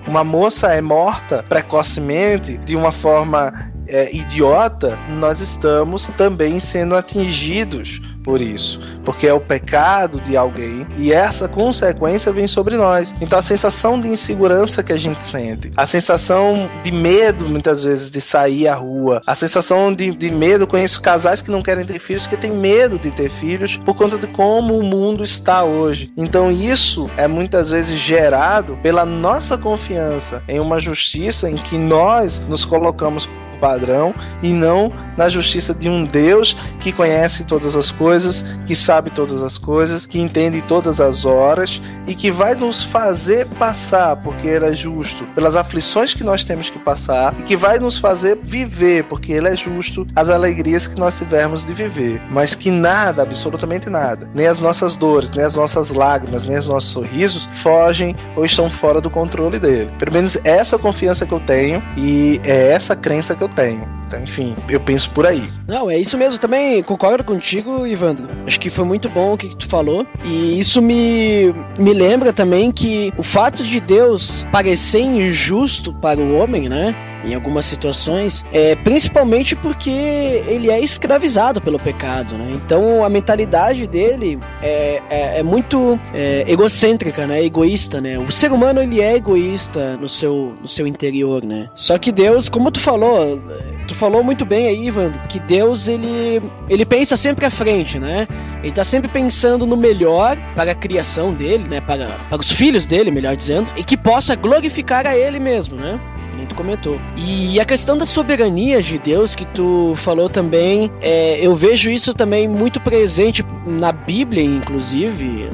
uma moça é morta precocemente, de uma forma é, idiota, nós estamos também sendo atingidos por isso, porque é o pecado de alguém e essa consequência vem sobre nós. Então a sensação de insegurança que a gente sente, a sensação de medo muitas vezes de sair à rua, a sensação de, de medo, conheço casais que não querem ter filhos que têm medo de ter filhos por conta de como o mundo está hoje. Então isso é muitas vezes gerado pela nossa confiança em uma justiça em que nós nos colocamos padrão e não na justiça de um Deus que conhece todas as coisas, que sabe todas as coisas, que entende todas as horas e que vai nos fazer passar, porque Ele é justo, pelas aflições que nós temos que passar e que vai nos fazer viver, porque Ele é justo, as alegrias que nós tivermos de viver. Mas que nada, absolutamente nada, nem as nossas dores, nem as nossas lágrimas, nem os nossos sorrisos fogem ou estão fora do controle dele. Pelo menos essa confiança que eu tenho e é essa crença que eu tenho. Então, enfim, eu penso por aí. Não, é isso mesmo. Também concordo contigo, Ivandro. Acho que foi muito bom o que tu falou. E isso me, me lembra também que o fato de Deus parecer injusto para o homem, né? Em algumas situações, é, principalmente porque ele é escravizado pelo pecado, né? Então a mentalidade dele é, é, é muito é, egocêntrica, né? Egoísta, né? O ser humano ele é egoísta no seu, no seu interior, né? Só que Deus, como tu falou, tu falou muito bem aí, Ivan, que Deus ele, ele pensa sempre à frente, né? Ele tá sempre pensando no melhor para a criação dele, né? Para, para os filhos dele, melhor dizendo, e que possa glorificar a ele mesmo, né? Tu comentou. E a questão da soberania de Deus que tu falou também, é, eu vejo isso também muito presente na Bíblia, inclusive,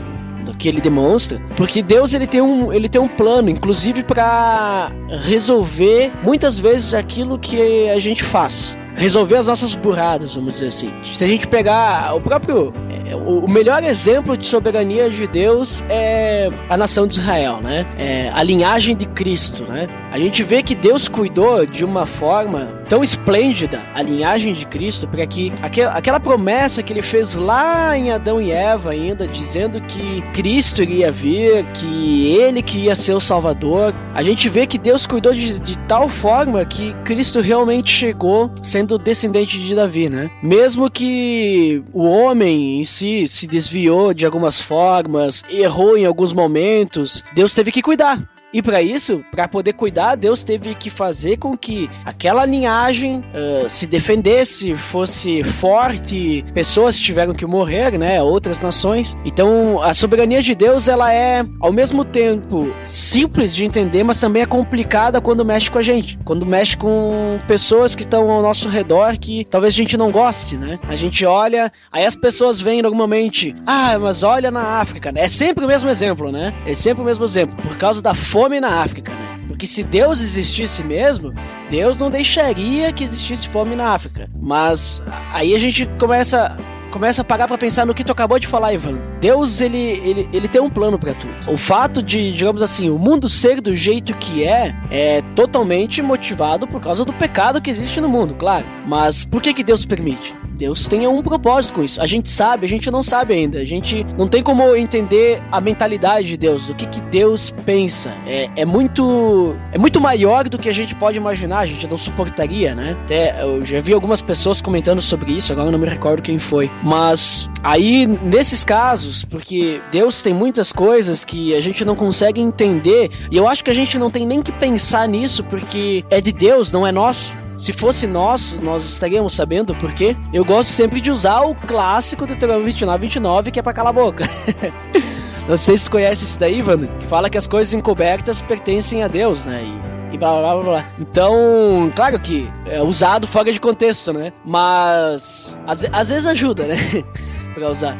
do que ele demonstra, porque Deus ele tem um, ele tem um plano, inclusive para resolver muitas vezes aquilo que a gente faz resolver as nossas burradas, vamos dizer assim. Se a gente pegar o próprio o melhor exemplo de soberania de Deus é a nação de Israel, né? É a linhagem de Cristo, né? A gente vê que Deus cuidou de uma forma tão esplêndida a linhagem de Cristo para que aquela promessa que ele fez lá em Adão e Eva ainda dizendo que Cristo iria vir, que ele que ia ser o Salvador, a gente vê que Deus cuidou de, de tal forma que Cristo realmente chegou sendo descendente de Davi, né? Mesmo que o homem em si se desviou de algumas formas, errou em alguns momentos, Deus teve que cuidar. E para isso, para poder cuidar, Deus teve que fazer com que aquela linhagem uh, se defendesse, fosse forte, pessoas tiveram que morrer, né? Outras nações. Então, a soberania de Deus, ela é ao mesmo tempo simples de entender, mas também é complicada quando mexe com a gente, quando mexe com pessoas que estão ao nosso redor que talvez a gente não goste, né? A gente olha, aí as pessoas vêm normalmente, ah, mas olha na África, né? É sempre o mesmo exemplo, né? É sempre o mesmo exemplo, por causa da fome fome na África, né? Porque se Deus existisse mesmo, Deus não deixaria que existisse fome na África. Mas aí a gente começa começa a parar para pensar no que tu acabou de falar, Ivan. Deus, ele, ele, ele tem um plano para tudo. O fato de, digamos assim, o mundo ser do jeito que é, é totalmente motivado por causa do pecado que existe no mundo, claro. Mas por que que Deus permite? Deus tenha um propósito com isso. A gente sabe, a gente não sabe ainda. A gente não tem como entender a mentalidade de Deus, o que, que Deus pensa. É, é muito é muito maior do que a gente pode imaginar, a gente não suportaria, né? Até eu já vi algumas pessoas comentando sobre isso, agora eu não me recordo quem foi. Mas aí, nesses casos, porque Deus tem muitas coisas que a gente não consegue entender, e eu acho que a gente não tem nem que pensar nisso, porque é de Deus, não é nosso. Se fosse nosso, nós estaríamos sabendo por quê. Eu gosto sempre de usar o clássico do Deuteronômio 29, 29, que é pra calar a boca. Não sei se conhece isso daí, Vando, que fala que as coisas encobertas pertencem a Deus, né? E, e blá, blá blá blá Então, claro que é usado fora de contexto, né? Mas às, às vezes ajuda, né? pra usar.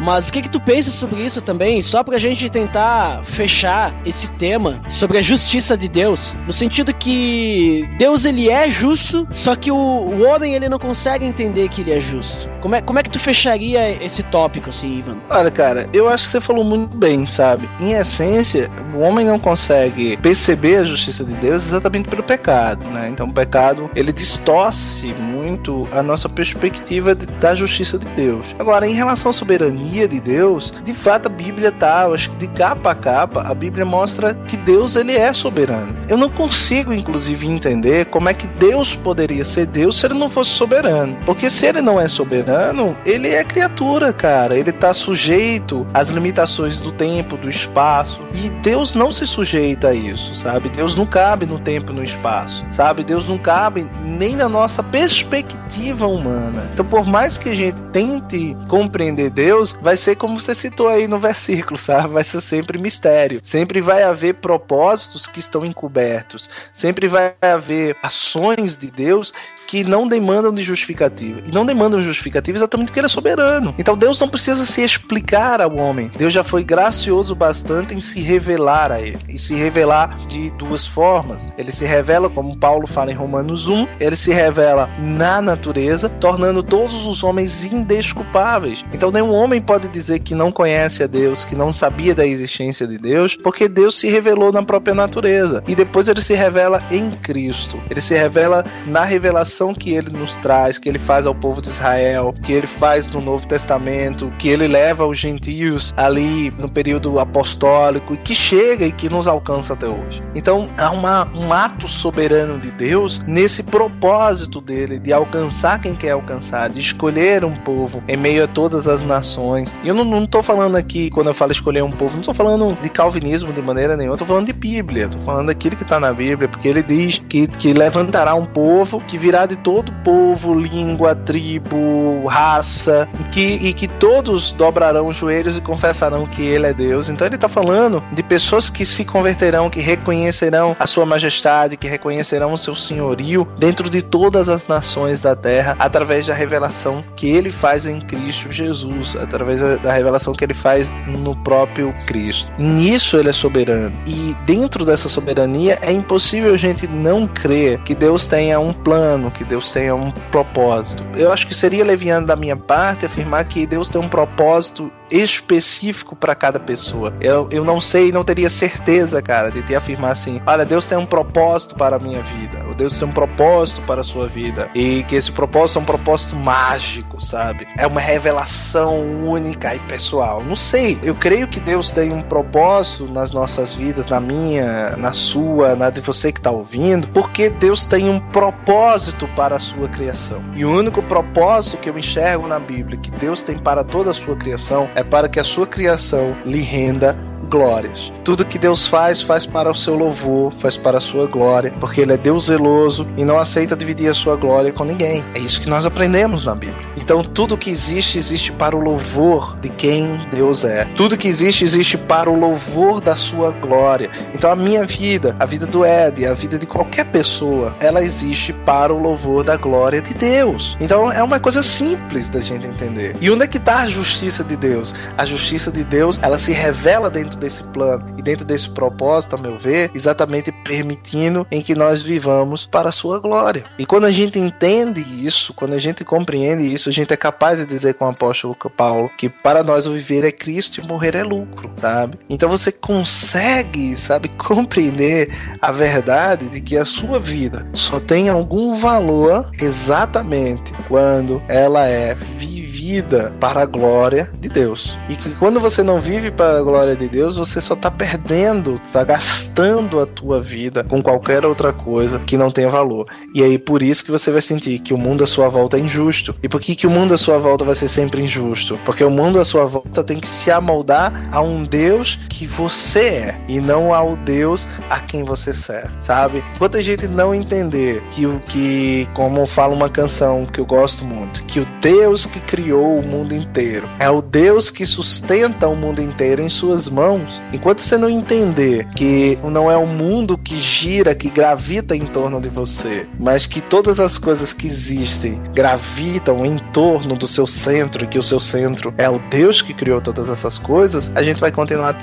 Mas o que que tu pensa sobre isso também? Só pra gente tentar fechar esse tema sobre a justiça de Deus, no sentido que Deus ele é justo, só que o, o homem ele não consegue entender que ele é justo. Como é, como é que tu fecharia esse tópico assim, Ivan? Olha, cara, eu acho que você falou muito bem, sabe? Em essência, o homem não consegue perceber a justiça de Deus exatamente pelo pecado, né? Então o pecado, ele distorce muito a nossa perspectiva de, da justiça de Deus. Agora, em relação à soberania de Deus, de fato a Bíblia tá, acho que de capa a capa, a Bíblia mostra que Deus ele é soberano. Eu não consigo inclusive entender como é que Deus poderia ser Deus se ele não fosse soberano. Porque se ele não é soberano, ele é criatura, cara. Ele tá sujeito às limitações do tempo, do espaço. E Deus não se sujeita a isso, sabe? Deus não cabe no tempo e no espaço, sabe? Deus não cabe nem na nossa perspectiva humana. Então, por mais que a gente tente compreender Deus, vai ser como você citou aí no versículo, sabe? Vai ser sempre mistério. Sempre vai haver propósitos que estão encobertos. Sempre vai haver ações de Deus que não demandam de justificativa. E não demandam de justificativa exatamente porque ele é soberano. Então Deus não precisa se explicar ao homem. Deus já foi gracioso bastante em se revelar a ele. E se revelar de duas formas. Ele se revela, como Paulo fala em Romanos 1, ele se revela na natureza, tornando todos os homens indesculpáveis. Então nenhum homem pode dizer que não conhece a Deus, que não sabia da existência de Deus, porque Deus se revelou na própria natureza. E depois ele se revela em Cristo. Ele se revela na revelação que ele nos traz, que ele faz ao povo de Israel, que ele faz no Novo Testamento, que ele leva aos gentios ali no período apostólico e que chega e que nos alcança até hoje. Então há uma, um ato soberano de Deus nesse propósito dele de alcançar quem quer alcançar, de escolher um povo em meio a todas as nações. E eu não estou falando aqui, quando eu falo escolher um povo, não estou falando de calvinismo de maneira nenhuma, estou falando de Bíblia, estou falando daquilo que está na Bíblia, porque ele diz que, que levantará um povo que virá de todo povo, língua, tribo, raça, que, e que todos dobrarão os joelhos e confessarão que ele é Deus. Então ele está falando de pessoas que se converterão, que reconhecerão a sua majestade, que reconhecerão o seu senhorio dentro de todas as nações da terra, através da revelação que ele faz em Cristo Jesus, através da revelação que ele faz no próprio Cristo. Nisso ele é soberano. E dentro dessa soberania é impossível a gente não crer que Deus tenha um plano, que Deus tenha um propósito. Eu acho que seria leviano da minha parte afirmar que Deus tem um propósito específico para cada pessoa. Eu, eu não sei, não teria certeza, cara, de te afirmar assim: olha, Deus tem um propósito para a minha vida, ou Deus tem um propósito para a sua vida, e que esse propósito é um propósito mágico, sabe? É uma revelação única e pessoal. Não sei, eu creio que Deus tem um propósito nas nossas vidas, na minha, na sua, na de você que está ouvindo, porque Deus tem um propósito para a sua criação. E o único propósito que eu enxergo na Bíblia que Deus tem para toda a sua criação é para que a sua criação lhe renda glórias. Tudo que Deus faz, faz para o seu louvor, faz para a sua glória, porque Ele é Deus zeloso e não aceita dividir a sua glória com ninguém. É isso que nós aprendemos na Bíblia. Então, tudo que existe, existe para o louvor de quem Deus é. Tudo que existe, existe para o louvor da sua glória. Então, a minha vida, a vida do Ed, a vida de qualquer pessoa, ela existe para o louvor da glória de Deus. Então, é uma coisa simples da gente entender. E onde é que está a justiça de Deus? A justiça de Deus, ela se revela dentro desse plano e dentro desse propósito, a meu ver, exatamente permitindo em que nós vivamos para a sua glória. E quando a gente entende isso, quando a gente compreende isso, a gente é capaz de dizer com o apóstolo Paulo que para nós o viver é Cristo e morrer é lucro, sabe? Então você consegue, sabe, compreender a verdade de que a sua vida só tem algum valor exatamente quando ela é vivida para a glória de Deus. E que quando você não vive para a glória de Deus, Deus, você só tá perdendo, tá gastando a tua vida com qualquer outra coisa que não tenha valor. E aí por isso que você vai sentir que o mundo à sua volta é injusto. E por que, que o mundo à sua volta vai ser sempre injusto? Porque o mundo à sua volta tem que se amoldar a um Deus que você é e não ao Deus a quem você serve, sabe? Enquanto gente não entender que o que, como fala uma canção que eu gosto muito, que o Deus que criou o mundo inteiro é o Deus que sustenta o mundo inteiro em suas mãos mãos. Enquanto você não entender que não é o mundo que gira, que gravita em torno de você, mas que todas as coisas que existem gravitam em torno do seu centro e que o seu centro é o Deus que criou todas essas coisas, a gente vai continuar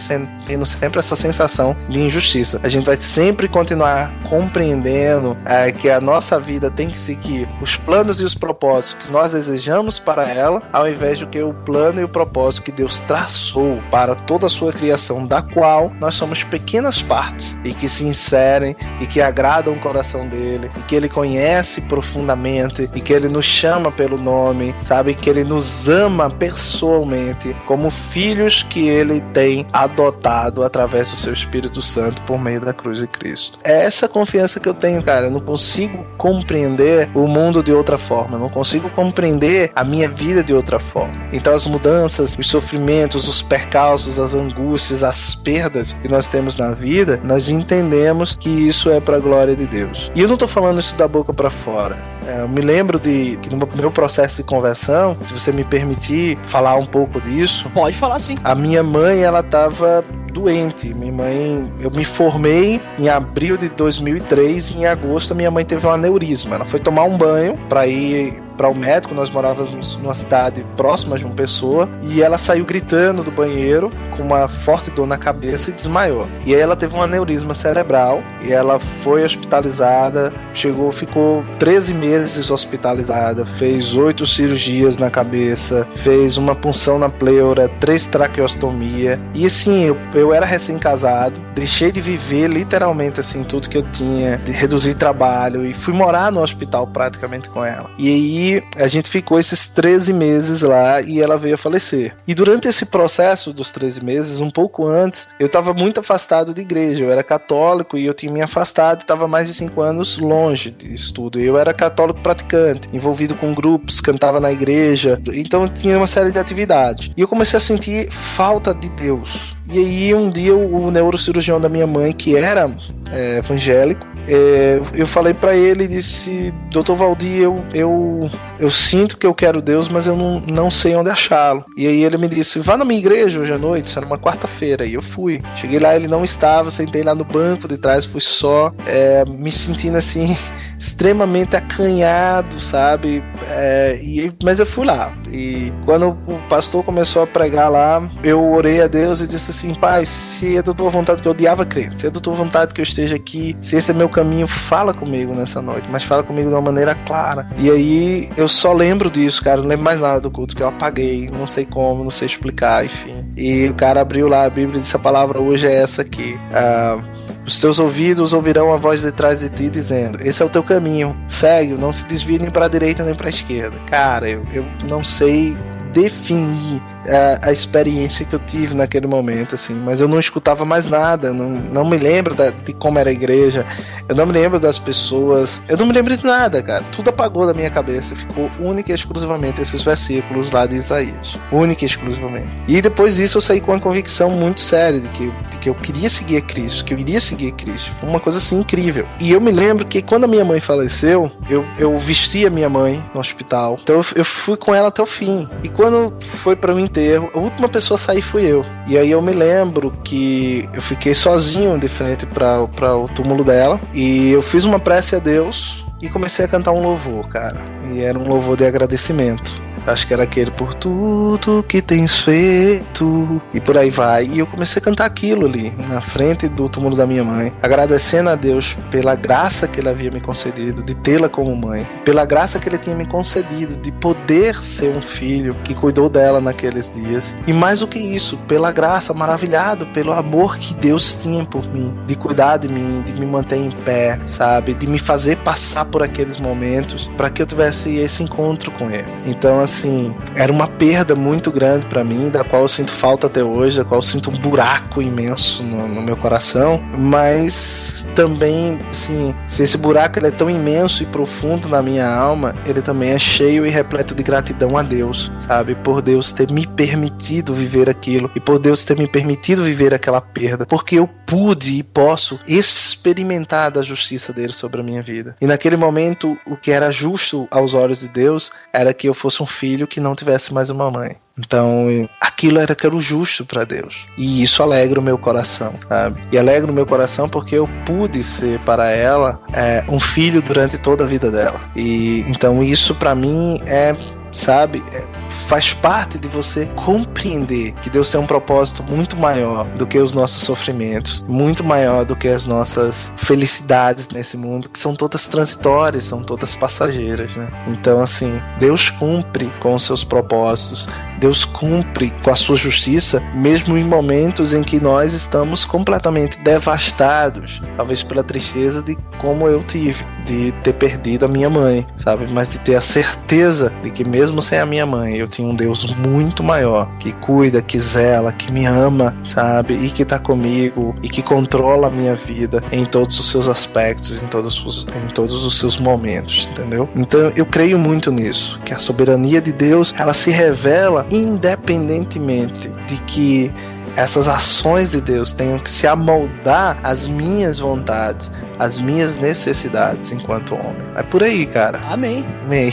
tendo sempre essa sensação de injustiça. A gente vai sempre continuar compreendendo é, que a nossa vida tem que seguir os planos e os propósitos que nós desejamos para ela, ao invés do que o plano e o propósito que Deus traçou para toda a sua criação da qual nós somos pequenas partes e que se inserem e que agradam o coração dele, e que ele conhece profundamente e que ele nos chama pelo nome, sabe? Que ele nos ama pessoalmente como filhos que ele tem adotado através do seu Espírito Santo por meio da cruz de Cristo. É essa confiança que eu tenho, cara. Eu não consigo compreender o mundo de outra forma, eu não consigo compreender a minha vida de outra forma. Então as mudanças, os sofrimentos, os percalços, as angústias, as perdas que nós temos na vida, nós entendemos que isso é para a glória de Deus. E eu não estou falando isso da boca para fora. É, eu me lembro de que no meu processo de conversão, se você me permitir falar um pouco disso. Pode falar sim. A minha mãe, ela estava doente. Minha mãe, eu me formei em abril de 2003 e em agosto minha mãe teve um aneurisma. Ela foi tomar um banho para ir para o médico. Nós morávamos numa cidade próxima de uma pessoa e ela saiu gritando do banheiro com uma forte dor na cabeça e desmaiou. E aí ela teve um aneurisma cerebral e ela foi hospitalizada, chegou, ficou 13 meses hospitalizada, fez oito cirurgias na cabeça, fez uma punção na pleura, três traqueostomia. E assim, eu, eu era recém-casado, deixei de viver literalmente assim tudo que eu tinha, de reduzir trabalho e fui morar no hospital praticamente com ela. E aí a gente ficou esses 13 meses lá e ela veio a falecer. E durante esse processo dos 13 meses, um pouco antes, eu estava muito afastado de igreja. Eu era católico e eu tinha me afastado, estava mais de 5 anos longe de estudo. Eu era católico praticante, envolvido com grupos, cantava na igreja, então tinha uma série de atividades. E eu comecei a sentir falta de Deus. E aí um dia o neurocirurgião da minha mãe, que era é, evangélico, é, eu falei para ele disse, doutor Valdir, eu, eu, eu sinto que eu quero Deus, mas eu não, não sei onde achá-lo. E aí ele me disse, vá na minha igreja hoje à noite, isso era uma quarta-feira. E eu fui. Cheguei lá, ele não estava, sentei lá no banco de trás, fui só, é, me sentindo assim extremamente acanhado, sabe? É, e, mas eu fui lá. E quando o pastor começou a pregar lá, eu orei a Deus e disse assim: Pai, se é da tua vontade que eu odiava crente, se é da tua vontade que eu esteja aqui, se esse é meu caminho, fala comigo nessa noite, mas fala comigo de uma maneira clara. E aí eu só lembro disso, cara, não lembro mais nada do culto que eu apaguei, não sei como, não sei explicar, enfim. E o cara abriu lá a Bíblia e disse: A palavra hoje é essa aqui. Ah, os teus ouvidos ouvirão a voz detrás de ti dizendo: Esse é o teu caminho, segue, não se desvie nem para a direita nem para a esquerda. Cara, eu, eu não sei definir a, a, experiência que eu tive naquele momento, assim, mas eu não escutava mais nada, não, não me lembro da, de como era a igreja, eu não me lembro das pessoas, eu não me lembro de nada, cara. Tudo apagou da minha cabeça, ficou única e exclusivamente esses versículos lá de Isaías, única e exclusivamente. E depois disso eu saí com uma convicção muito séria de que, de que eu queria seguir a Cristo, que eu iria seguir a Cristo. Foi uma coisa assim incrível. E eu me lembro que quando a minha mãe faleceu, eu, eu vesti a minha mãe no hospital, então eu, eu fui com ela até o fim. E quando foi para mim a última pessoa a sair fui eu. E aí eu me lembro que eu fiquei sozinho de frente para o túmulo dela e eu fiz uma prece a Deus e comecei a cantar um louvor, cara. E era um louvor de agradecimento. Acho que era aquele por tudo que tens feito e por aí vai. E eu comecei a cantar aquilo ali, na frente do túmulo da minha mãe, agradecendo a Deus pela graça que ele havia me concedido de tê-la como mãe, pela graça que ele tinha me concedido de poder ser um filho que cuidou dela naqueles dias. E mais do que isso, pela graça, maravilhado pelo amor que Deus tinha por mim, de cuidar de mim, de me manter em pé, sabe, de me fazer passar por aqueles momentos para que eu tivesse esse encontro com ele. Então, assim, assim, era uma perda muito grande para mim, da qual eu sinto falta até hoje, da qual eu sinto um buraco imenso no, no meu coração, mas também, assim, se esse buraco ele é tão imenso e profundo na minha alma, ele também é cheio e repleto de gratidão a Deus, sabe? Por Deus ter me permitido viver aquilo e por Deus ter me permitido viver aquela perda, porque eu pude e posso experimentar da justiça dele sobre a minha vida. E naquele momento, o que era justo aos olhos de Deus era que eu fosse um filho filho que não tivesse mais uma mãe. Então, aquilo era que era o justo para Deus. E isso alegra o meu coração, sabe? E alegra o meu coração porque eu pude ser para ela é, um filho durante toda a vida dela. E então isso para mim é sabe? É, faz parte de você compreender que Deus tem um propósito muito maior do que os nossos sofrimentos, muito maior do que as nossas felicidades nesse mundo, que são todas transitórias, são todas passageiras, né? Então, assim, Deus cumpre com os seus propósitos, Deus cumpre com a sua justiça, mesmo em momentos em que nós estamos completamente devastados, talvez pela tristeza de como eu tive, de ter perdido a minha mãe, sabe? Mas de ter a certeza de que mesmo sem a minha mãe, eu tinha um Deus muito maior, que cuida, que zela, que me ama, sabe? E que tá comigo e que controla a minha vida em todos os seus aspectos, em todos os, em todos os seus momentos, entendeu? Então eu creio muito nisso, que a soberania de Deus, ela se revela independentemente de que essas ações de Deus tenham que se amoldar às minhas vontades, às minhas necessidades enquanto homem. É por aí, cara. Amém. Amém.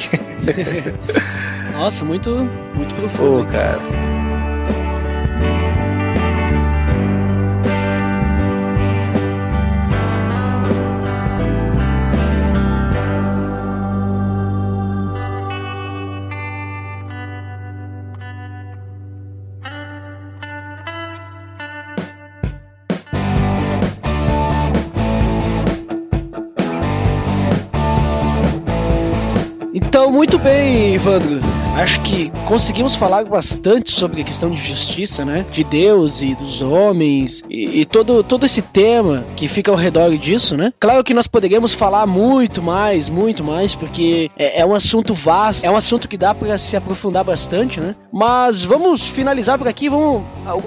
Nossa, muito, muito profundo. Pô, cara. Muito bem, Evandro. Acho que conseguimos falar bastante sobre a questão de justiça, né? De Deus e dos homens e, e todo, todo esse tema que fica ao redor disso, né? Claro que nós poderíamos falar muito mais, muito mais, porque é, é um assunto vasto, é um assunto que dá para se aprofundar bastante, né? Mas vamos finalizar por aqui. Vamos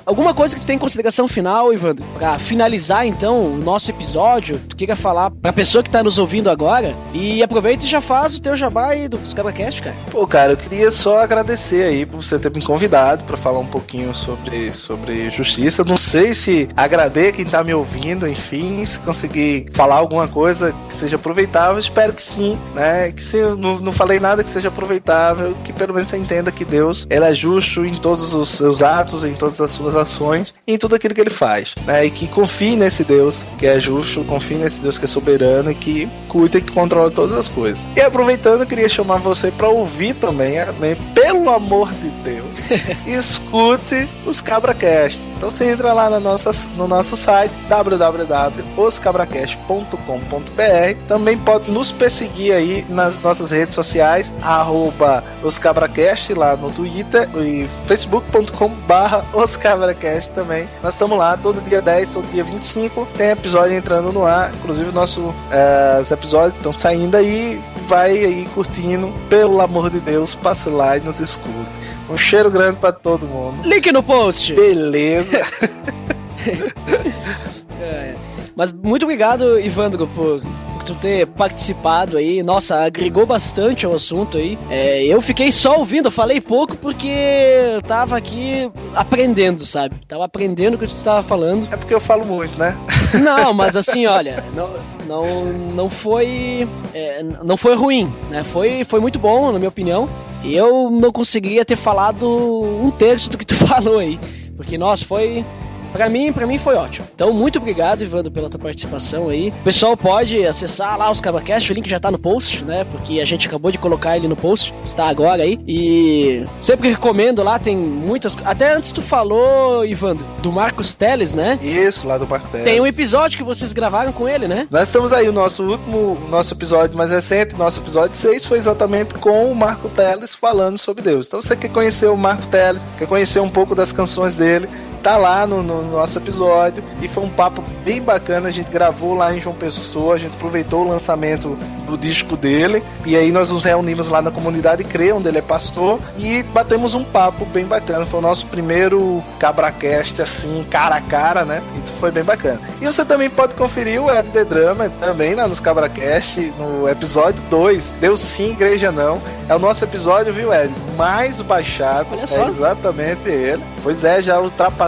alguma coisa que tu tem em consideração final, Evandro, para finalizar então o nosso episódio. Tu queira falar para a pessoa que tá nos ouvindo agora e aproveita e já faz o teu jabá aí do Cabracast, cara. Pô, cara, eu queria só agradecer aí por você ter me convidado para falar um pouquinho sobre, sobre justiça. Não sei se agradei quem tá me ouvindo, enfim, se conseguir falar alguma coisa que seja aproveitável, espero que sim, né? Que se eu não, não falei nada que seja aproveitável, que pelo menos você entenda que Deus ele é justo em todos os seus atos, em todas as suas ações, em tudo aquilo que ele faz, né? E que confie nesse Deus que é justo, confie nesse Deus que é soberano e que cuida e que controla todas as coisas. E aproveitando, eu queria chamar você para ouvir também, né? pelo amor de Deus, escute os CabraCast. Então você entra lá na nossa, no nosso site www.oscabracast.com.br. Também pode nos perseguir aí nas nossas redes sociais, arroba oscabracast lá no Twitter e facebook.com barra oscabracast também. Nós estamos lá todo dia 10, todo dia 25, tem episódio entrando no ar, inclusive nosso, uh, os episódios estão saindo aí, vai aí curtindo, pelo amor de Deus, passe lá e nos escute. Um cheiro grande para todo mundo. Link no post. Beleza. é. Mas muito obrigado, Ivandro, por tu ter participado aí. Nossa, agregou bastante ao assunto aí. É, eu fiquei só ouvindo, falei pouco porque eu tava aqui aprendendo, sabe? Tava aprendendo o que tu tava falando. É porque eu falo muito, né? Não, mas assim, olha, não, não, não foi. É, não foi ruim, né? Foi, foi muito bom, na minha opinião. E eu não conseguiria ter falado um terço do que tu falou aí. Porque, nossa, foi Pra mim, para mim foi ótimo. Então, muito obrigado, Ivandro, pela tua participação aí. O pessoal pode acessar lá os Cabacast, o link já tá no post, né? Porque a gente acabou de colocar ele no post, está agora aí. E sempre recomendo lá, tem muitas. Até antes tu falou, Ivandro, do Marcos Teles, né? Isso, lá do Marcos Teles. Tem um episódio que vocês gravaram com ele, né? Nós estamos aí, o nosso último, nosso episódio mais recente, nosso episódio 6, foi exatamente com o Marco Teles falando sobre Deus. Então, você quer conhecer o Marco Teles, quer conhecer um pouco das canções dele, tá lá no, no, nosso episódio e foi um papo bem bacana. A gente gravou lá em João Pessoa, a gente aproveitou o lançamento do disco dele e aí nós nos reunimos lá na comunidade CRE, onde ele é pastor, e batemos um papo bem bacana. Foi o nosso primeiro Cabracast assim, cara a cara, né? E foi bem bacana. E você também pode conferir o Ed The Drama também lá nos Cabracast, no episódio 2, Deus Sim, Igreja Não. É o nosso episódio, viu, Ed? Mais baixado. Olha só. É exatamente ele. Pois é, já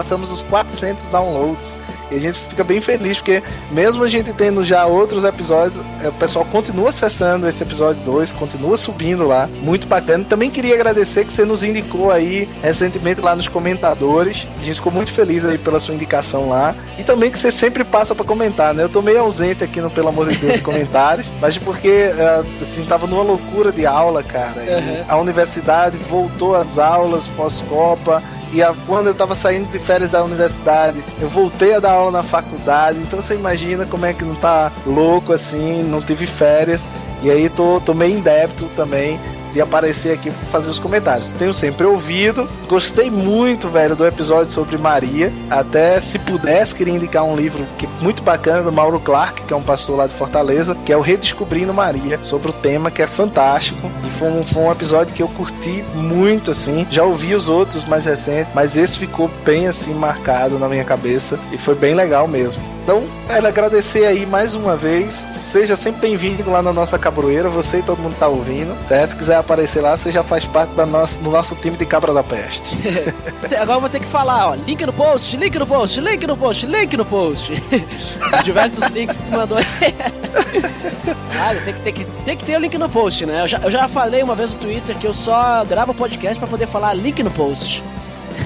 ultrapassamos os 400 downloads. E a gente fica bem feliz, porque mesmo a gente tendo já outros episódios, é, o pessoal continua acessando esse episódio 2, continua subindo lá. Muito bacana. Também queria agradecer que você nos indicou aí recentemente lá nos comentadores. A gente ficou muito feliz aí pela sua indicação lá. E também que você sempre passa para comentar, né? Eu tô meio ausente aqui no Pelo Amor de Deus de comentários, mas porque é, assim, tava numa loucura de aula, cara. Uhum. A universidade voltou às aulas pós-Copa e a, quando eu tava saindo de férias da universidade, eu voltei a dar aula na faculdade. Então você imagina como é que não tá louco assim, não tive férias. E aí tô, tô meio em débito também de aparecer aqui para fazer os comentários. Tenho sempre ouvido, gostei muito, velho, do episódio sobre Maria. Até se pudesse, queria indicar um livro que muito bacana do Mauro Clark, que é um pastor lá de Fortaleza, que é o Redescobrindo Maria, sobre o tema que é fantástico. E foi um, foi um episódio que eu curti muito, assim. Já ouvi os outros mais recentes, mas esse ficou bem assim marcado na minha cabeça e foi bem legal mesmo. Então, quero agradecer aí mais uma vez. Seja sempre bem-vindo lá na nossa cabroeira, você e todo mundo tá ouvindo, certo? Se quiser aparecer lá, você já faz parte da nossa, do nosso time de Cabra da Peste. Agora eu vou ter que falar, ó, link no post, link no post, link no post, link no post. Os diversos links que tu mandou aí. ah, tem que, tem, que, tem que ter o link no post, né? Eu já, eu já falei uma vez no Twitter que eu só gravo podcast para poder falar link no post.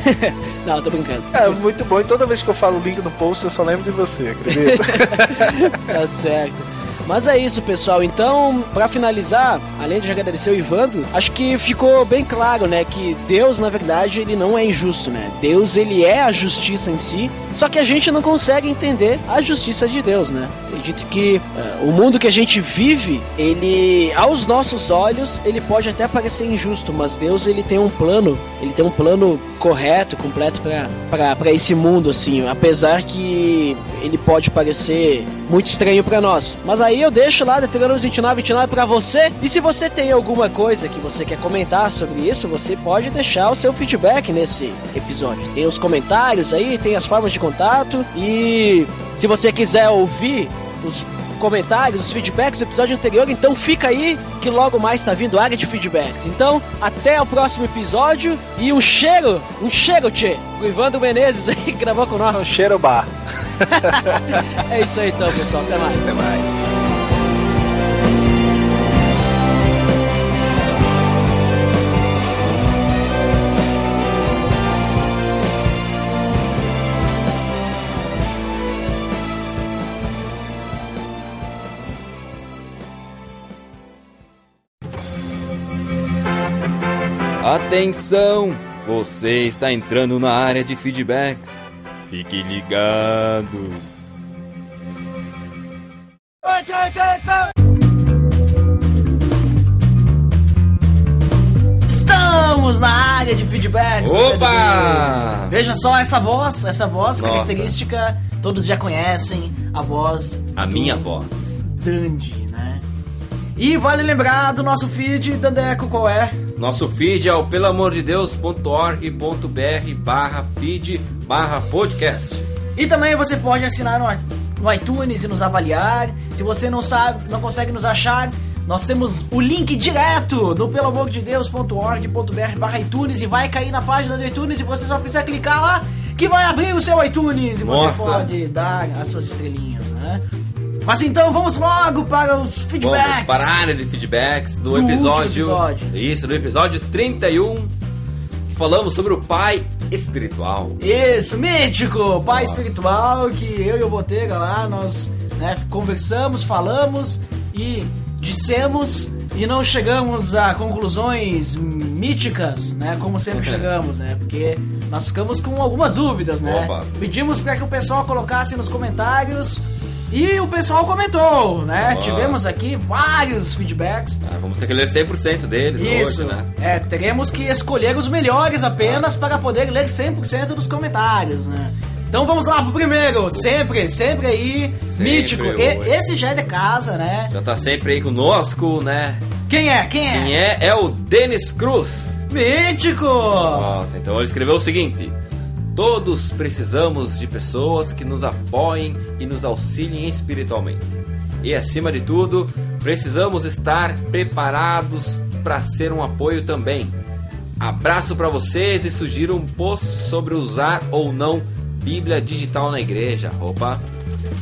Não, tô brincando. É muito bom. E toda vez que eu falo link no post, eu só lembro de você, acredita? tá certo. Mas é isso, pessoal. Então, para finalizar, além de agradecer o Ivandro, acho que ficou bem claro, né, que Deus, na verdade, ele não é injusto, né? Deus, ele é a justiça em si, só que a gente não consegue entender a justiça de Deus, né? Acredito que uh, o mundo que a gente vive, ele, aos nossos olhos, ele pode até parecer injusto, mas Deus, ele tem um plano, ele tem um plano correto, completo para esse mundo, assim, apesar que ele pode parecer muito estranho para nós. Mas aí eu deixo lá Deuteronômio 29, 29 para você. E se você tem alguma coisa que você quer comentar sobre isso, você pode deixar o seu feedback nesse episódio. Tem os comentários aí, tem as formas de contato e se você quiser ouvir os comentários, os feedbacks do episódio anterior, então fica aí que logo mais está vindo área de feedbacks. Então, até o próximo episódio e um cheiro, um cheiro, tchê, o Ivandro Menezes aí que gravou com nós. Um cheiro bar. é isso aí então, pessoal. Até mais. Até mais. Atenção! Você está entrando na área de feedbacks. Fique ligado. Estamos na área de feedbacks. Opa! Veja só essa voz, essa voz Nossa. característica, todos já conhecem, a voz A minha voz. Dandy, né? E vale lembrar do nosso feed, Dandeco, qual é? Nosso feed é o pelamordedeus.org.br barra feed barra podcast. E também você pode assinar no, iTunes e nos avaliar. Se você não sabe, não consegue nos achar, nós temos o link direto no pelamordedeus.org.br barra iTunes e vai cair na página do iTunes e você só precisa clicar lá que vai abrir o seu iTunes e você Nossa. pode dar as suas estrelinhas, né? Mas então vamos logo para os feedbacks. Vamos para a área de feedbacks do, Do episódio, episódio. Isso, do episódio 31. Que falamos sobre o pai espiritual. Isso, mítico, pai espiritual, que eu e o Botega lá, nós né, conversamos, falamos e dissemos e não chegamos a conclusões míticas, né, como sempre chegamos, né, porque nós ficamos com algumas dúvidas, né. Opa. Pedimos para que o pessoal colocasse nos comentários e o pessoal comentou, né, tivemos aqui vários feedbacks. Ah, vamos ter que ler 100% deles Isso, hoje, né? é, teremos que escolher os melhores apenas para poder ler 100% dos comentários, né? Então vamos lá pro primeiro, sempre, sempre aí, Sempre mítico. E- esse já é de casa, né? Já tá sempre aí conosco, né? Quem é? Quem é? Quem é? É o Denis Cruz. Mítico! Nossa, então ele escreveu o seguinte: Todos precisamos de pessoas que nos apoiem e nos auxiliem espiritualmente. E acima de tudo, precisamos estar preparados para ser um apoio também. Abraço para vocês e sugiro um post sobre usar ou não Bíblia digital na igreja. Opa,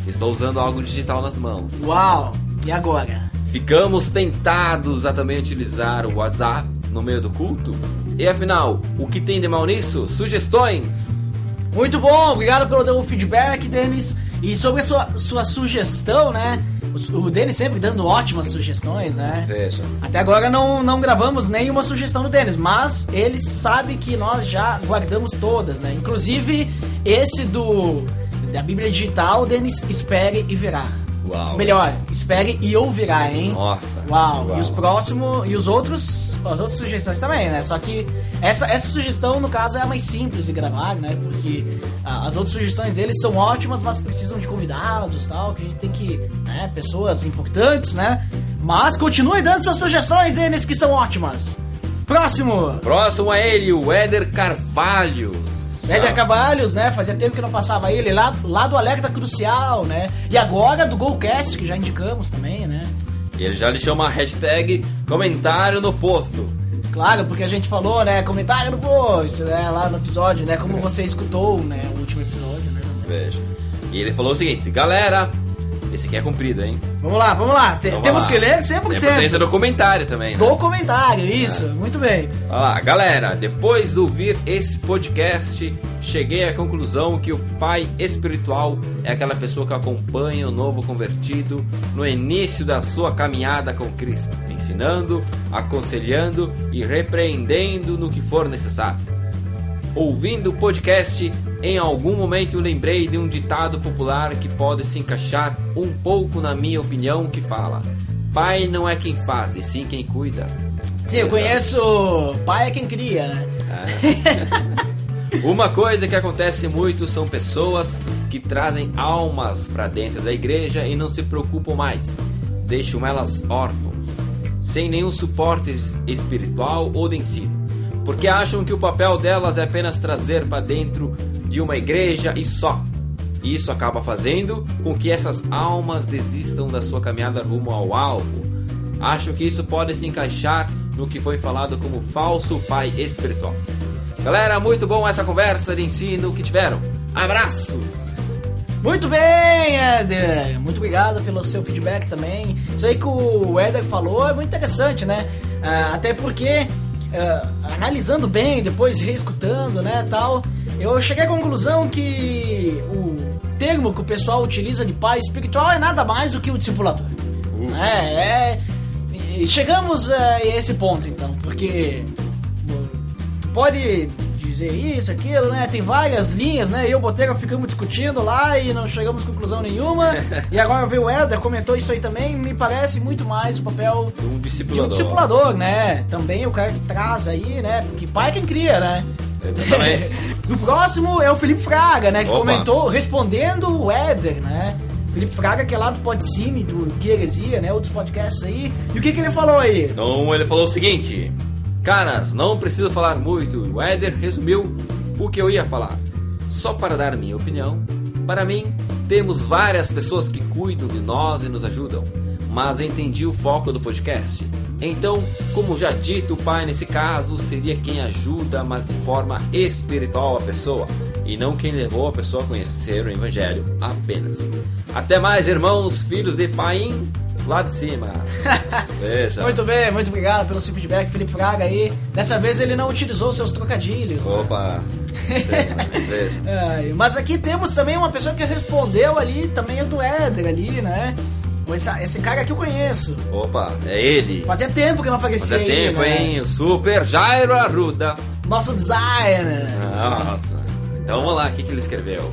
estou usando algo digital nas mãos. Uau! E agora? Ficamos tentados a também utilizar o WhatsApp no meio do culto? E afinal, o que tem de mal nisso? Sugestões? Muito bom, obrigado pelo teu feedback, Denis. E sobre a sua, sua sugestão, né? O, o Denis sempre dando ótimas sugestões, né? Deixa. Até agora não, não gravamos nenhuma sugestão do Denis, mas ele sabe que nós já guardamos todas, né? Inclusive esse do da Bíblia Digital, Denis, espere e verá. Uau. Melhor, espere e ouvirá, hein? Nossa. Uau. E os próximos e os outros, as outras sugestões também, né? Só que essa, essa sugestão no caso é a mais simples de gravar, né? Porque ah, as outras sugestões deles são ótimas, mas precisam de convidados, tal, que a gente tem que, né, pessoas importantes, né? Mas continue dando suas sugestões, Denis, que são ótimas. Próximo. Próximo é ele, o Éder Carvalho. Éder Cavalhos, né? Fazia tempo que não passava ele lá, lá do Alerta Crucial, né? E agora do Golcast, que já indicamos também, né? Ele já lhe chama a hashtag comentário no posto. Claro, porque a gente falou, né? Comentário no post, né? Lá no episódio, né? Como você escutou, né? O último episódio, né? Veja. E ele falou o seguinte: Galera, Esse aqui é comprido, hein? Vamos lá, vamos lá. Vamos temos lá. que ler 100%. 100% do comentário também, né? Do comentário, isso. Muito bem. Olha lá, galera, depois de ouvir esse podcast, cheguei à conclusão que o pai espiritual é aquela pessoa que acompanha o novo convertido no início da sua caminhada com Cristo, ensinando, aconselhando e repreendendo no que for necessário. Ouvindo o podcast, em algum momento lembrei de um ditado popular que pode se encaixar um pouco na minha opinião que fala: Pai não é quem faz, e sim quem cuida. Sim, eu conheço. Pai é quem cria, né? Uma coisa que acontece muito são pessoas que trazem almas para dentro da igreja e não se preocupam mais. Deixam elas órfãos, sem nenhum suporte es- espiritual ou de ensino, porque acham que o papel delas é apenas trazer para dentro de uma igreja e só. Isso acaba fazendo com que essas almas desistam da sua caminhada rumo ao alvo. Acho que isso pode se encaixar no que foi falado como falso pai espiritual. Galera, muito bom essa conversa de ensino que tiveram. Abraços! Muito bem, Éder. Muito obrigado pelo seu feedback também. Isso aí que o Éder falou é muito interessante, né? Ah, até porque, ah, analisando bem, depois reescutando, né, tal, eu cheguei à conclusão que o termo que o pessoal utiliza de pai espiritual é nada mais do que o discipulador. É, é. E chegamos a esse ponto, então, porque tu pode dizer isso, aquilo, né? Tem várias linhas, né? Eu e o Boteiro ficamos discutindo lá e não chegamos a conclusão nenhuma. e agora veio o Helder, comentou isso aí também. Me parece muito mais o papel Um de um discipulador. discipulador, né? Também o cara que traz aí, né? Porque pai é quem cria, né? Exatamente. o próximo é o Felipe Fraga, né? Que Opa. comentou respondendo o Éder, né? Felipe Fraga, que é lá do Podcine, do Que Heresia, né? Outros podcasts aí. E o que, que ele falou aí? Então ele falou o seguinte: Caras, não preciso falar muito. O Éder resumiu o que eu ia falar. Só para dar minha opinião, para mim, temos várias pessoas que cuidam de nós e nos ajudam, mas entendi o foco do podcast. Então, como já dito, o pai nesse caso seria quem ajuda, mas de forma espiritual a pessoa, e não quem levou a pessoa a conhecer o evangelho apenas. Até mais, irmãos, filhos de Paim, lá de cima. Beijo. Muito bem, muito obrigado pelo seu feedback, Felipe Fraga aí. Dessa vez ele não utilizou seus trocadilhos. né? Opa! Beijo. Ai, mas aqui temos também uma pessoa que respondeu ali, também é do Éder ali, né? Esse, esse cara que eu conheço. Opa, é ele. Fazia tempo que não aparecia Fazia aí, tempo, né? hein? O Super Jairo Arruda. Nosso designer. Nossa. Então vamos lá, o que, que ele escreveu?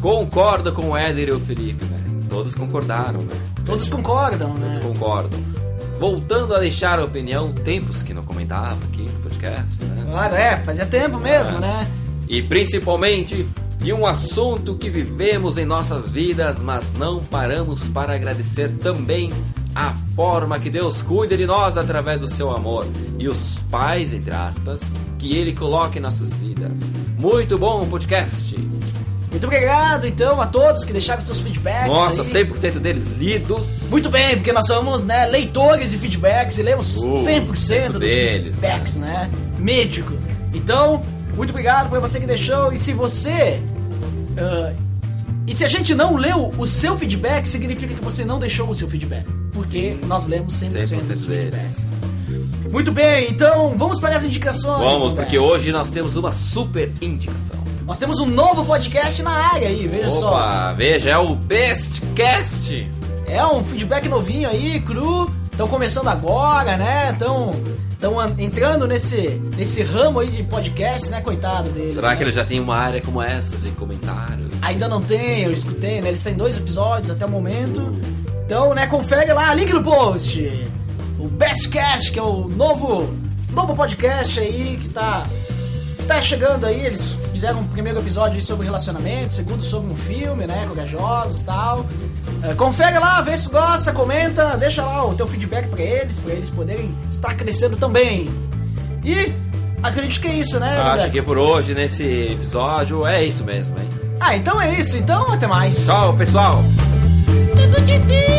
Concordo com o Éder e o Felipe, né? Todos concordaram, né? Todos concordam, né? Todos concordam. Voltando a deixar a opinião, tempos que não comentava aqui no podcast, né? Claro, é, fazia tempo mesmo, Ah. né? E principalmente de um assunto que vivemos em nossas vidas, mas não paramos para agradecer também a forma que Deus cuida de nós através do seu amor e os pais, entre aspas, que Ele coloca em nossas vidas. Muito bom o podcast. Muito obrigado, então, a todos que deixaram seus feedbacks. Nossa, aí. 100% deles lidos. Muito bem, porque nós somos, né, leitores de feedbacks e lemos Uh, 100% dos deles, feedbacks, né? Mítico. Então, muito obrigado por você que deixou. E se você. Ah, e se a gente não leu o seu feedback, significa que você não deixou o seu feedback. Porque nós lemos 100%, 100% dos feedbacks. Muito bem, então vamos para as indicações. Vamos, André. porque hoje nós temos uma super indicação. Nós temos um novo podcast na área aí, veja só. Opa, veja, é o Bestcast. É um feedback novinho aí, cru. Estão começando agora, né? Estão estão entrando nesse, nesse ramo aí de podcasts, né? Coitado deles. Será né? que ele já tem uma área como essa de comentários? Ainda não tem, eu escutei, né? Eles têm dois episódios até o momento. Então, né, confere lá, link no post. O Bestcast, que é o novo, novo podcast aí que tá, que tá chegando aí. Eles fizeram um primeiro episódio aí sobre relacionamento, segundo sobre um filme, né? Corajosos e tal. É, confere lá, vê se gosta, comenta, deixa lá o teu feedback pra eles, pra eles poderem estar crescendo também. E acredito que é isso, né? Acho Dudeco? que por hoje, nesse episódio, é isso mesmo, hein? Ah, então é isso. Então até mais. Tchau, pessoal! Tudo de Deus.